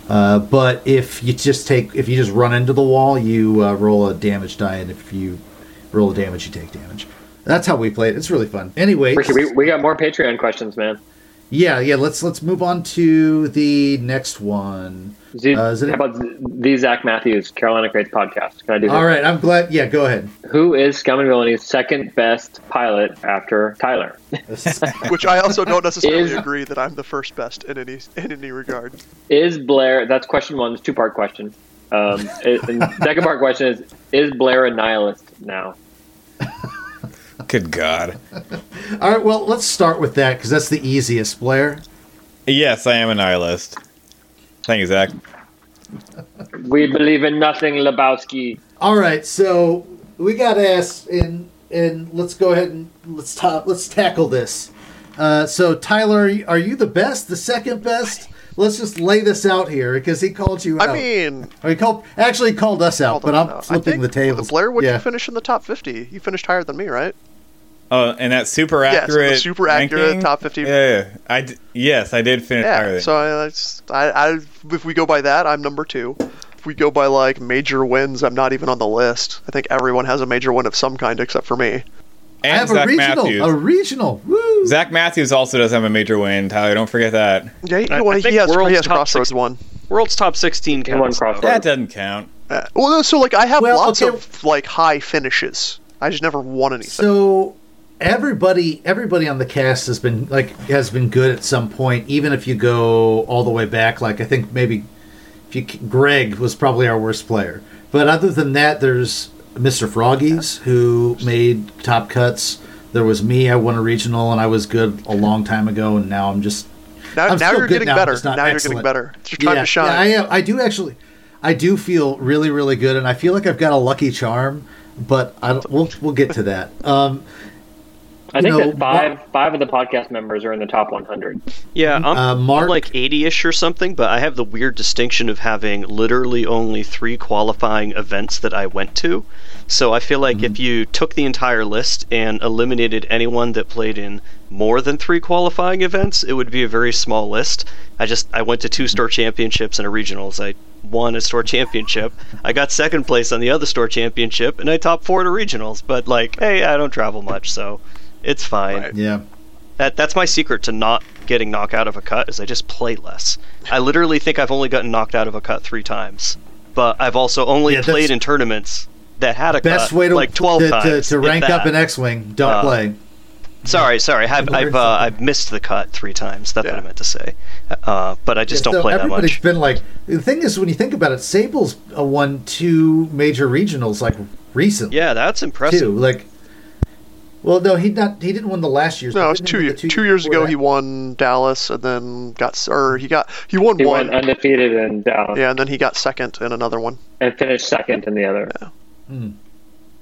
Uh, but if you just take, if you just run into the wall, you uh, roll a damage die, and if you roll a damage, you take damage. That's how we play it. It's really fun. Anyway, Ricky, we, we got more Patreon questions, man. yeah, yeah. Let's let's move on to the next one. Z- Uh, is it- how about the Zach Matthews, Carolina Krayts podcast? Can I do that? All right, I'm glad. Yeah, go ahead. Who is Scum and Villainy second best pilot after Tyler? (laughs) Which I also don't necessarily Is- agree that I'm the first best in any in any regard. Is Blair? That's question one. It's two part question. Um, (laughs) and second part question is: Is Blair a nihilist now? (laughs) Good God. All right, well, let's start with that because that's the easiest, Blair. Yes, I am a nihilist. Thank you, Zach. We believe in nothing, Lebowski. All right, so we got to ask, and and let's go ahead and let's ta- let's tackle this. Uh, so, Tyler, are you, are you the best, the second best? Let's just lay this out here because he called you out. I mean, or he called actually he called us out, but I'm I flipping think the tables. Blair, would yeah. you finish in the top 50? You finished higher than me, right? Oh, and that super Yes, the accurate. super accurate ranking? top 50. Yeah, yeah. I d- yes, I did finish Yeah. than. So I, I, I, if we go by that, I'm number two. If we go by like major wins, I'm not even on the list. I think everyone has a major win of some kind except for me. I have Zach a regional, Matthews. a regional. Woo! Zach Matthews also does have a major win. Tyler, don't forget that. Yeah, he, I- well, I think he has, world's he has top Crossroads six- one. World's top 16 He won counts. That doesn't count. Uh, well, so like I have Well, lots okay. of like high finishes. I just never won anything. So everybody everybody on the cast has been like has been good at some point even if you go all the way back like i think maybe if you greg was probably our worst player but other than that there's mr froggies who made top cuts there was me i won a regional and i was good a long time ago and now i'm just now, I'm now you're getting now, better. Now you're getting better. It's your time yeah, to shine. yeah, I, am- I do actually i do feel really really good and i feel like i've got a lucky charm but I don't, we'll we'll get to that. Um, I think know, that five five of the podcast members are in the top 100. Yeah, hmm. I'm, Uh, Mark- I'm like 80-ish or something, but I have the weird distinction of having literally only three qualifying events that I went to. So I feel like if hmm. you took the entire list and eliminated anyone that played in more than three qualifying events, it would be a very small list. I just I went to two hmm. store championships and a regionals. I won a store championship. I got second place on the other store championship, and I top four to regionals. But like, hey, I don't travel much, so it's fine. Right. yeah. That that's my secret to not getting knocked out of a cut is I just play less. I literally think I've only gotten knocked out of a cut three times, but I've also only Yeah, played in tournaments that had a Best cut way to like twelve to, to, times. to if rank up that. in X-wing. Don't Uh, play. Sorry, sorry. I've I've uh. I've missed the cut three times. That's what I meant to say. Uh, but I just Yeah, don't so play that everybody's much. been like the thing is when you think about it, Sable's uh, won two major regionals like recently Yeah, that's impressive. too. Like Well, no, he not. He didn't win the last year's. No, it was didn't two years. the Two years ago, that? he won Dallas, and then got or he got he won He one. went undefeated in Dallas yeah, and then he got second in another one. and finished second in the other. Hmm.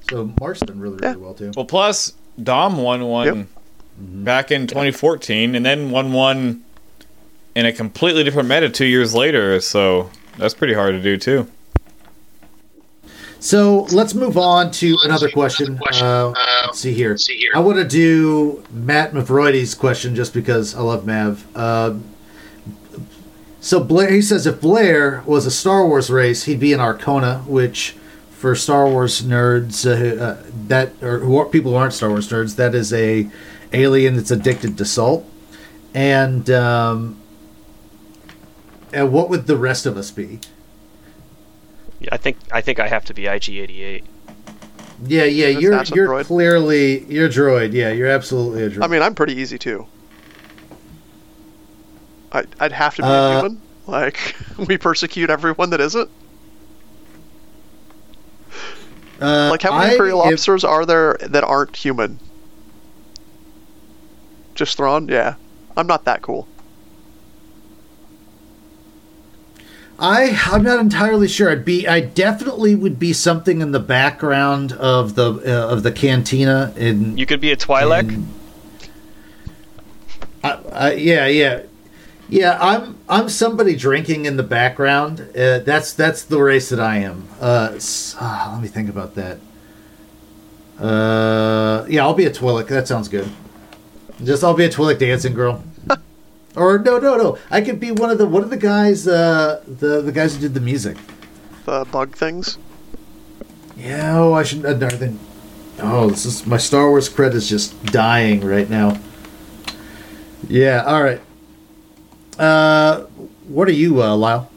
So Mark's done really, really Yeah. well too. Well, plus Dom won one Yep. Mm-hmm. back in 2014, and then won one in a completely different meta two years later. So that's pretty hard to do too. So let's move on to another question. Uh, let's see here. I want to do Matt Mavroides' question just because I love Mav. Uh, so Blair, he says if Blair was a Star Wars race, he'd be an Arcona, which for Star Wars nerds, uh, uh, that or who are, people who aren't Star Wars nerds, that is a alien that's addicted to salt. And um, and what would the rest of us be? Yeah, I think I think I have to be IG88. Yeah, yeah, That's- you're you're droid. clearly you're a droid. Yeah, you're absolutely a droid. I mean, I'm pretty easy too. I, I'd have to be Uh, a human. Like (laughs) we persecute everyone that isn't. uh, Like how many I- imperial if- officers are there that aren't human? Just Thrawn? Yeah. I'm not that cool. I I'm not entirely sure. I'd be I definitely would be something in the background of the uh, of the cantina in. You could be a Twi'lek. in- I, I, yeah, yeah, yeah. I'm I'm somebody drinking in the background. Uh, that's that's the race that I am. Uh, ah, let me think about that. Uh, yeah, I'll be a Twi'lek. That sounds good. Just I'll be a Twi'lek dancing girl. Or no, no, no. I could be one of the one of the guys. Uh, the the guys who did the music. The bug things. Yeah. Oh, I should another thing. Oh, this is my Star Wars cred is just dying right now. Yeah. All right. Uh, what are you, uh, Lyle?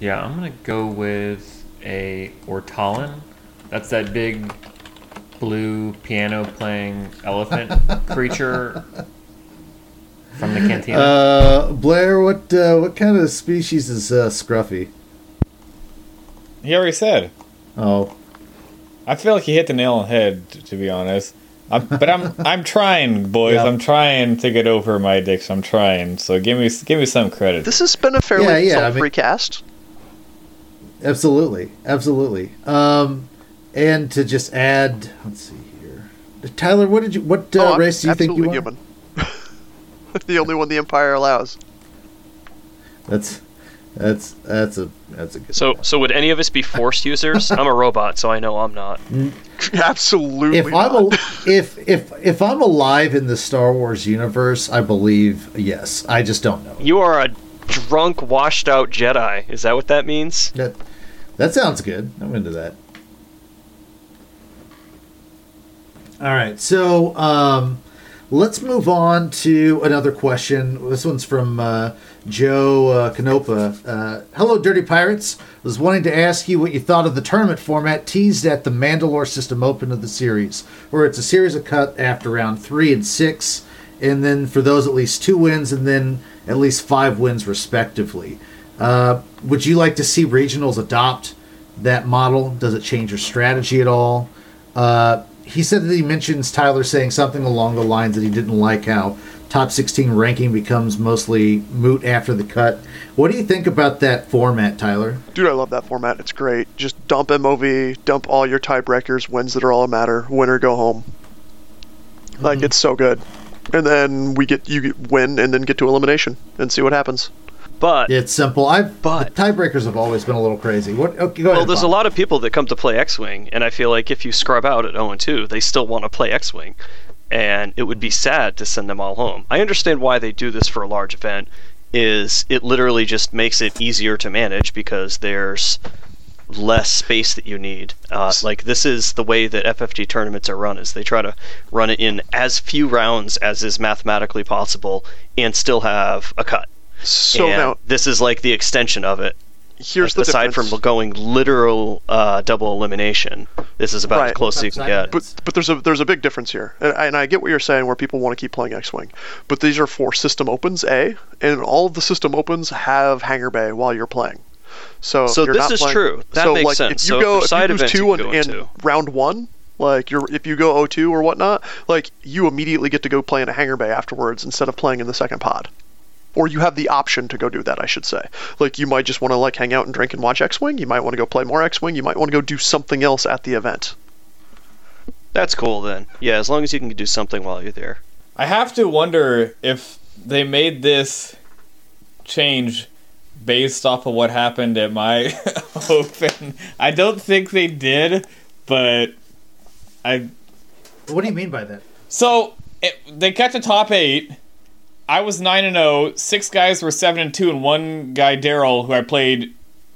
Yeah, I'm gonna go with a Ortolan. That's that big blue piano playing elephant (laughs) creature from the cantina. Uh, Blair, what uh, what kind of species is uh, Scruffy? He already said. Oh, I feel like he hit the nail on the head, t- to be honest. I'm, but I'm (laughs) I'm trying, boys. Yeah. I'm trying to get over my addiction. I'm trying. So give me give me some credit. This has been a fairly Yeah, yeah, I salt-free mean- cast. absolutely, absolutely. Um, and to just add, let's see here, Tyler, what did you what uh, oh, race do you think you are? absolutely human. (laughs) the only one the Empire allows. That's that's that's a that's a good. So so would any of us be Force users? I'm a robot, so I know I'm not. (laughs) Absolutely. if I'm not. al- (laughs) if if if I'm alive in the Star Wars universe, I believe yes. I just don't know. You are a drunk, washed out Jedi. Is that what that means? That that sounds good. I'm into that. All right, so um, let's move on to another question. This one's from uh, Joe uh, Canopa. Uh, Hello, Dirty Pirates. Was wanting to ask you what you thought of the tournament format teased at the Mandalore System Open of the series, where it's a series of cut after round three and six, and then for those at least two wins, and then at least five wins respectively. Uh, would you like to see regionals adopt that model? Does it change your strategy at all? Uh, he said that he mentions Tyler saying something along the lines that he didn't like how top 16 ranking becomes mostly moot after the cut. What do you think about that format, Tyler? Dude, I love that format. It's great. Just dump MOV, dump all your tiebreakers, wins that are all that matter, winner go home. Like Mm-hmm. it's so good. And then we get you get win and then get to elimination and see what happens. But It's simple. I've But- tiebreakers have always been a little crazy. What? Okay, go ahead. well, there's a lot of people that come to play X-wing, and I feel like if you scrub out at 0 2, they still want to play X-wing, and it would be sad to send them all home. I understand why they do this for a large event. Is it literally just makes it easier to manage because there's less space that you need. Uh, like this is the way that FFG tournaments are run. Is they try to run it in as few rounds as is mathematically possible, and still have a cut. So and now this is like the extension of it. here's the aside difference. from going literal uh, double elimination, this is about as close as you can get. But but there's a there's a big difference here, and, and I get what you're saying, where people want to keep playing X-wing, but these are for system opens, a, and all of the system opens have hangar bay while you're playing. So So this is playing- true. That so makes like sense. If you So go if side you lose two you in, can go in into. round one, Like you're if you go O2 or whatnot, like you immediately get to go play in a hangar bay afterwards instead of playing in the second pod. Or you have the option to go do that, I should say. Like you might just want to like hang out and drink and watch X-wing. You might want to go play more X-wing. You might want to go do something else at the event. That's cool then. Yeah, as long as you can do something while you're there. I have to wonder if they made this change based off of what happened at my (laughs) open. I don't think they did, but I. What do you mean by that? So it, they kept the top eight. I was nine and zero. Six guys were seven and two, and one guy Daryl, who I played,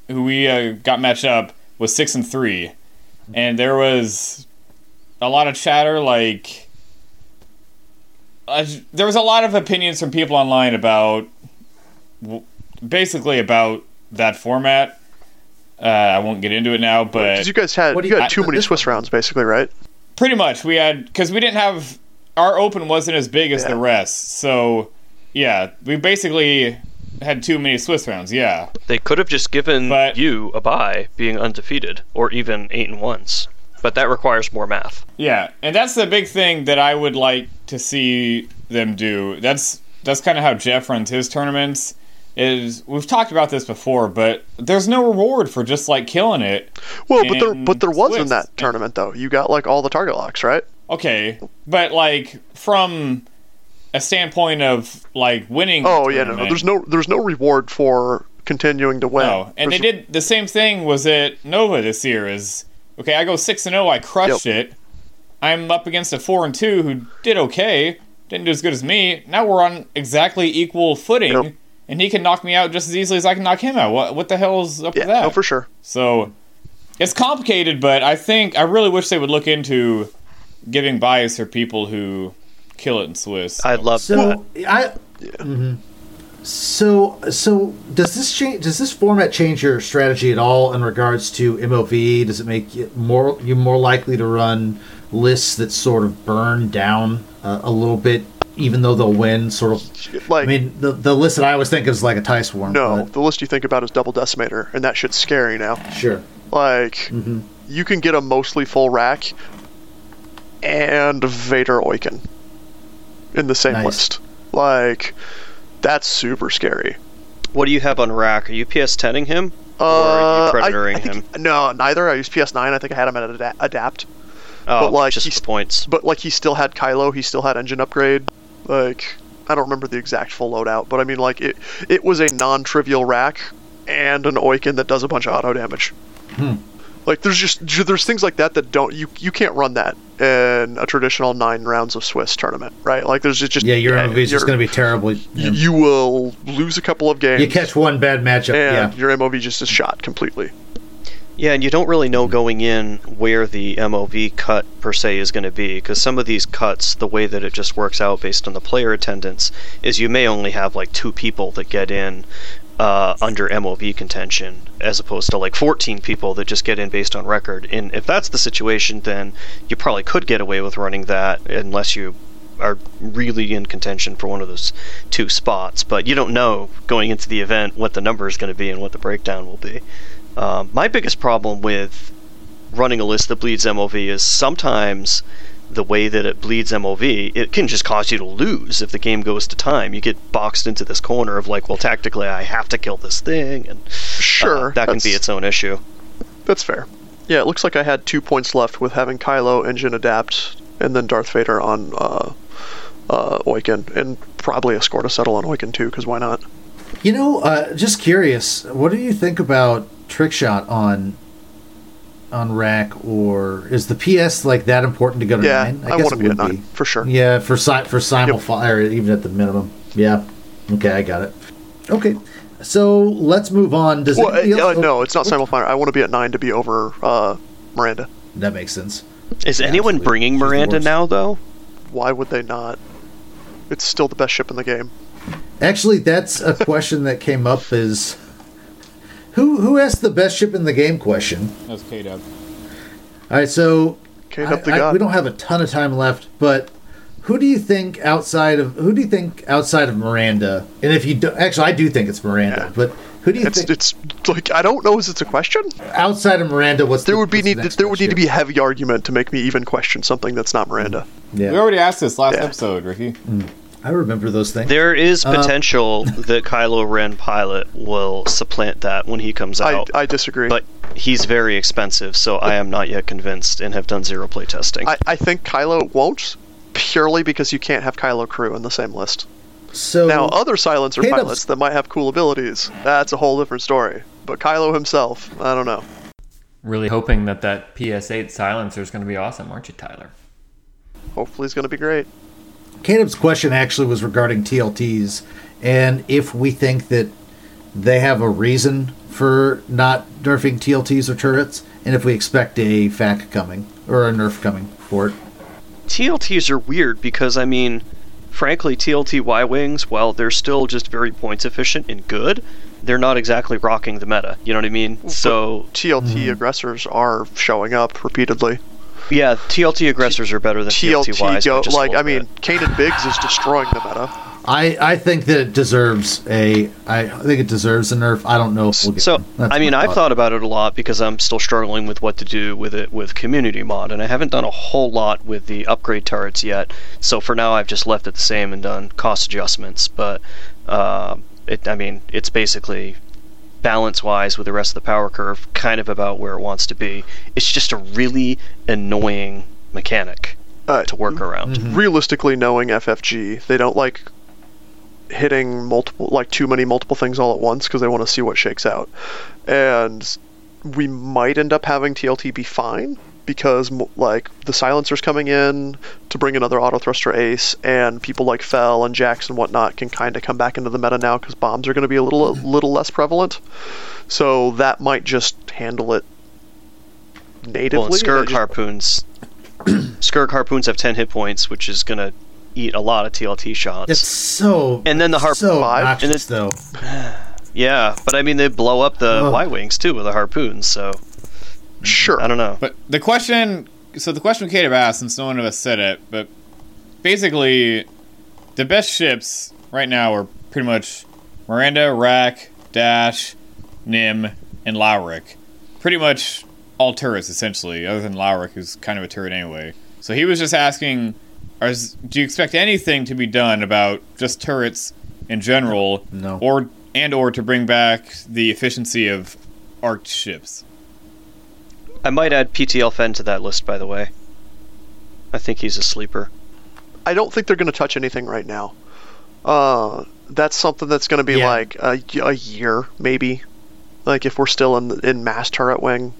who we uh, got matched up, was six and three. And there was a lot of chatter, like uh, there was a lot of opinions from people online about, basically about that format. Uh, I won't get into it now, but you guys had What you, you- had too I- many Swiss rounds, basically, right? pretty much we had because we didn't have our open wasn't as big as the rest, so yeah, we basically had too many Swiss rounds. Yeah, They could have just given But- you a bye being undefeated, or even eight and ones. But that requires more math. yeah, and that's the big thing that I would like to see them do. That's that's kind of how Jeff runs his tournaments. Is we've talked about this before, but there's no reward for just like killing it. Well, but there but there was in that tournament though. You got like all the target locks, right? Okay, but like from a standpoint of like winning. Oh yeah, no, no. There's no there's no reward for continuing to win. No, and they did the same thing. Was at Nova this year? Is okay. I go six and zero. I crushed it. I'm up against a four and two who did okay, didn't do as good as me. Now we're on exactly equal footing, Yep. and he can knock me out just as easily as I can knock him out. What what the hell is up Yeah, with that? no, for sure. So it's complicated, but I think I really wish they would look into giving bias for people who kill it in Swiss. I'd love that. So I. mhm. So so does this change? Does this format change your strategy at all in regards to MOV? Does it make it more you more likely to run lists that sort of burn down uh, a little bit, even though they'll win? Sort of. Like I mean, the the list that I always think is like a tie swarm. no, but the list you think about is double decimator, and that shit's scary now. sure. Like Mm-hmm. you can get a mostly full rack and Vader Oicunn in the same Nice. list. Like that's super scary. What do you have on rack? Are you PS 10ing him? Uh, are you I- predatoring I think- him? No, neither. I used PS9. I think I had him at ada- adapt. Oh, But, like, just he's- the points. But like he still had Kylo, he still had engine upgrade. Like I don't remember the exact full loadout, but I mean like it it was a non-trivial rack and an Oicunn that does a bunch of auto damage. Like there's just there's things like that that don't you you can't run that in a traditional nine rounds of Swiss tournament, right? Like there's just, just Yeah, your MOV is you're- going to be terrible. you, You, you will lose a couple of games you catch one bad matchup. and Yeah. your MOV just is shot completely. Yeah, and you don't really know going in where the MOV cut per se is going to be, because some of these cuts, the way that it just works out based on the player attendance, is you may only have like two people that get in uh, under MOV contention, as opposed to like 14 people that just get in based on record. And if that's the situation, then you probably could get away with running that, unless you are really in contention for one of those two spots. But you don't know going into the event what the number is going to be and what the breakdown will be. Um, my biggest problem with running a list that bleeds MOV is sometimes the way that it bleeds MOV, it can just cause you to lose if the game goes to time. You get boxed into this corner of like, well, tactically, I have to kill this thing, and uh, Sure, that can be its own issue. That's fair. Yeah, it looks like I had two points left with having Kylo engine adapt and then Darth Vader on uh, uh, Oicunn, and probably a score to settle on Oicunn too, because why not? You know, uh, just curious, what do you think about trick shot on on rack, or is the PS like that important to go to Yeah, nine? I, want to be at nine for sure. Yeah, for si- for simul fire, even at the minimum. Yeah. Okay, I got it. Okay, so let's move on. Does Well, anybody uh, no, it's not simul fire. I want to be at nine to be over uh, Miranda. That makes sense. Is anyone absolutely. bringing Miranda now, though? Why would they not? It's still the best ship in the game. Actually, that's a question that came up. Is who who asked the best ship in the game question? That's K Dub. All right, so Kate I- up the I- god. we don't have a ton of time left, but who do you think outside of who do you think outside of Miranda? And if you don't actually, I do think it's Miranda. Yeah. But Who do you It's think it's like I don't know. Is it a question? outside of Miranda? What's There the, would be what's the need next there would best need to be a heavy argument to make me even question something that's not Miranda. Yeah, We already asked this last Yeah. episode, Ricky. Hmm. I remember those things. There is Uh, potential (laughs) that Kylo Ren pilot will supplant that when he comes out, I disagree. but he's very expensive, so I am not yet convinced and have done zero play testing. I, I think Kylo won't purely because you can't have Kylo crew in the same list. so Now, other silencer Caleb's- pilots that might have cool abilities, that's a whole different story. But Kylo himself, I don't know. Really hoping that that PS8 silencer is going to be awesome, aren't you, Tyler? Hopefully, he's going to be great. Caleb's question actually was regarding TLTs and if we think that they have a reason for not nerfing TLTs or turrets, and if we expect a FAC coming or a nerf coming for it. TLTs are weird because I mean, frankly, TLT Y wings, while they're still just very points efficient and good, they're not exactly rocking the meta. You know what I mean? So TLT mm-hmm. aggressors are showing up repeatedly. Yeah, TLT aggressors are better than TLT, TLT Ys. go by just a like I little mean, bit. Kanan Biggs is destroying the meta. I, I think that it deserves a I think it deserves a nerf. I don't know if we'll get So I mean, I've thought about it a lot because I'm still struggling with what to do with it with community mod, and I haven't done a whole lot with the upgrade turrets yet. So for now, I've just left it the same and done cost adjustments. But uh, it, I mean, it's basically balance-wise with the rest of the power curve, kind of about where it wants to be. It's just a really annoying mechanic Uh, to work around. realistically knowing FFG, they don't like hitting multiple like too many multiple things all at once because they want to see what shakes out. And we might end up having TLT be fine because like the silencers coming in to bring another auto thruster ace and people like Fel and Jax and whatnot can kind of come back into the meta now because bombs are going to be a little a little less prevalent. So that might just handle it natively. Well, and Scurrg just- harpoons, (clears throat) Scurrg harpoons have 10 hit points, which is gonna eat a lot of TLT shots. It's so And then the harp- so Five, and obnoxious it- though. (sighs) Yeah, but I mean they blow up the Ugh. Y wings too with the harpoons, so sure. I don't know. But the question, so the question Caleb asked, since no one of us said it, but basically, the best ships right now are pretty much Miranda, Rack, Dash, Nym, and Lowhhrick. Pretty much all turrets, essentially, other than Lowhhrick, who's kind of a turret anyway. So he was just asking, are, do you expect anything to be done about just turrets in general, No. or and or to bring back the efficiency of arced ships? I might add PTL Fenn to that list, by the way. I think he's a sleeper. I don't think they're going to touch anything right now. Uh, that's something that's going to be Yeah. like a, a year, maybe. Like if we're still in in mass turret wing,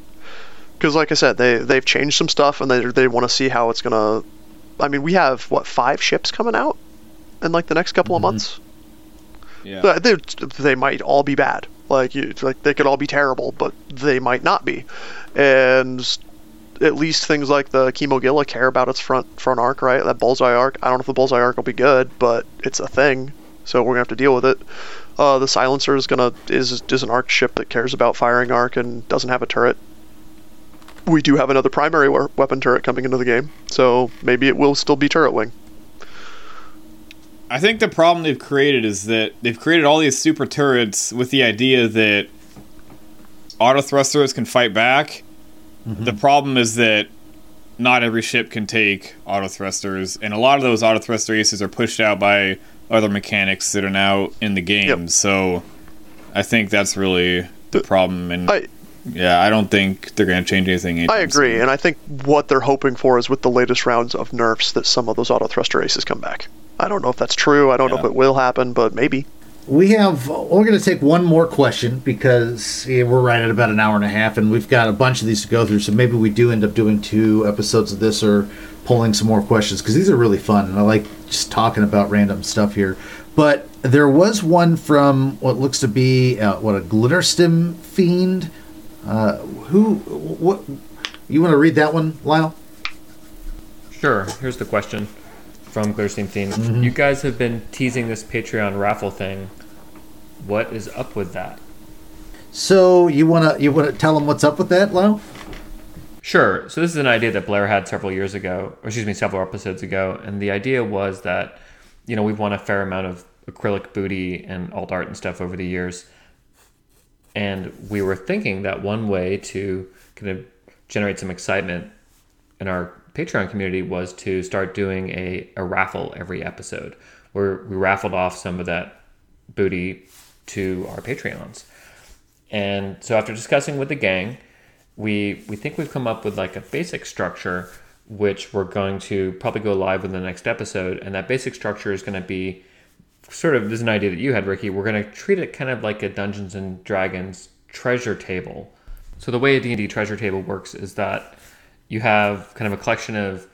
because like I said, they they've changed some stuff and they they want to see how it's gonna. I mean, we have what five ships coming out in like the next couple of months. Yeah. They they might all be bad. Like you, like they could all be terrible, but they might not be. And at least things like the Kimogila care about its front front arc, right? That bullseye arc. I don't know if the bullseye arc will be good, but it's a thing, so we're gonna have to deal with it. Uh, the silencer is gonna is is an arc ship that cares about firing arc and doesn't have a turret. We do have another primary we- weapon turret coming into the game, so maybe it will still be turret wing. I think the problem they've created is that they've created all these super turrets with the idea that auto thrusters can fight back. Mm-hmm. The problem is that not every ship can take auto thrusters, and a lot of those auto thruster aces are pushed out by other mechanics that are now in the game. Yep. So I think that's really the problem. And I yeah, I don't think they're going to change anything. I agree, soon. and I think what they're hoping for is with the latest rounds of nerfs that some of those auto thruster aces come back. I don't know if that's true. I don't know if it will happen, but maybe. We have. We're going to take one more question because yeah, we're right at about an hour and a half, and we've got a bunch of these to go through. So maybe we do end up doing two episodes of this or pulling some more questions because these are really fun, and I like just talking about random stuff here. But there was one from what looks to be uh, what a glitterstim fiend. Uh, who? What? You want to read that one, Lyle? Sure. Here's the question from Glitterstim Fiend. Mm-hmm. You guys have been teasing this Patreon raffle thing. What is up with that? So you wanna you wanna tell them what's up with that, Lyle? Sure. So this is an idea that Blair had several years ago, or excuse me, several episodes ago, and the idea was that, you know, we've won a fair amount of acrylic booty and alt art and stuff over the years, And we were thinking that one way to kind of generate some excitement in our Patreon community was to start doing a, a raffle every episode where we raffled off some of that booty to our Patreons. And so after discussing with the gang, we we think we've come up with like a basic structure which we're going to probably go live with the next episode. And that basic structure is going to be sort of this is an idea that you had ricky. We're going to treat it kind of like a dungeons and dragons treasure table. So the way a d&d treasure table works is that you have kind of a collection of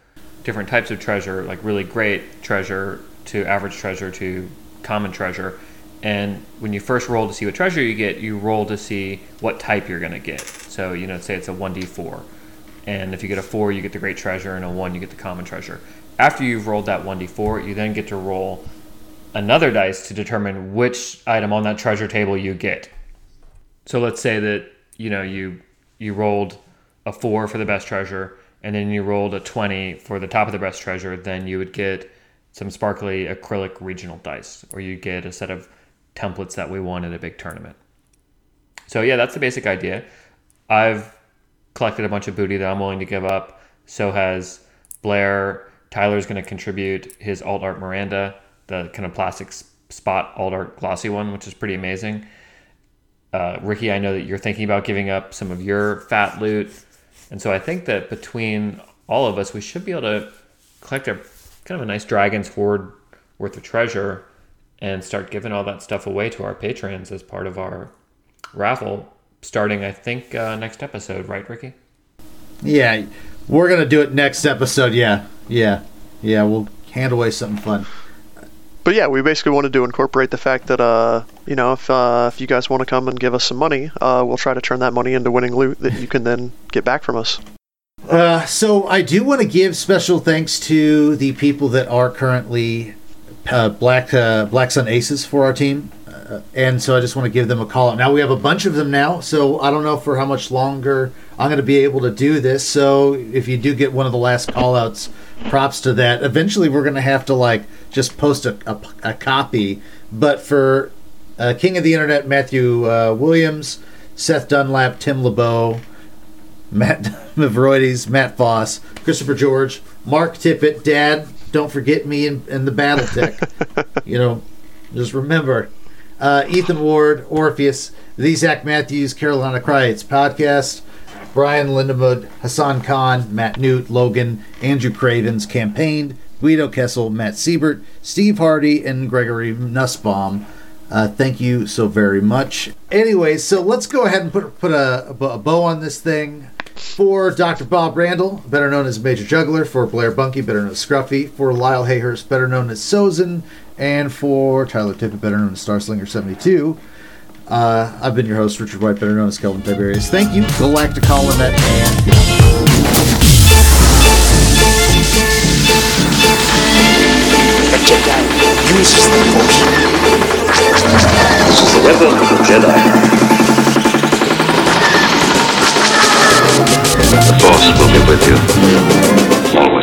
different types of treasure like really great treasure to average treasure to common treasure and when you first roll to see what treasure you get, you roll to see what type you're going to get. So, you know, say it's a 1d4. And if you get a 4, you get the great treasure, and a 1, you get the common treasure. After you've rolled that 1d4, you then get to roll another dice to determine which item on that treasure table you get. So let's say that, you know, you you rolled a 4 for the best treasure and then you rolled a 20 for the top of the best treasure, then you would get some sparkly acrylic regional dice or you get a set of templates that we won at a big tournament. So yeah, that's the basic idea. I've collected a bunch of booty that I'm willing to give up. So has Blair. Tyler's going to contribute his alt art Miranda, the kind of plastic spot alt art glossy one, which is pretty amazing. Uh, Ricky, I know that you're thinking about giving up some of your fat loot. And so I think that between all of us, we should be able to collect a kind of a nice Dragon's Hoard worth of treasure and start giving all that stuff away to our patrons as part of our raffle starting i think uh, next episode. Right ricky? Yeah we're gonna do it next episode. Yeah yeah yeah. We'll hand away something fun but yeah, we basically wanted to incorporate the fact that uh, you know, if uh, if you guys want to come and give us some money, uh, we'll try to turn that money into winning loot that you can then get back from us. Uh, so I do want to give special thanks to the people that are currently uh, Black uh, Black Sun Aces for our team, uh, and so I just want to give them a call out. Now we have a bunch of them now, so I don't know for how much longer I'm going to be able to do this. So if you do get one of the last call outs, props to that. Eventually, we're going to have to like just post a, a, a copy, but for uh, King of the Internet, Matthew uh, Williams, Seth Dunlap, Tim LeBeau. Matt (laughs) Mavroides, Matt Foss, Christopher George, Mark Tippett, Dad, don't forget me in, in the battle tech. (laughs) you know, just remember. Uh, Ethan Ward, Orpheus, the Zach Matthews, Carolina Krayts podcast, Brian Lindemood, Hassan Khan, Matt Newt, Logan, Andrew Cravens campaigned, Guido Kessel, Matt Siebert, Steve Hardy, and Gregory Nussbaum. Uh, thank you so very much. Anyway, so let's go ahead and put put a, a bow on this thing for Dr. Bob Randall, better known as Major Juggler, for Blair Bunky, better known as Scruffy, for Lyle Hayhurst, better known as Sozin, and for Tyler Tippett, better known as Starslinger72. Uh, I've been your host, Richard White, better known as Kelvan Tiberius. Thank you, Galactic Holonet, and Jedi uses the Force. This is the weapon of the Jedi. The Force will be with you. Always.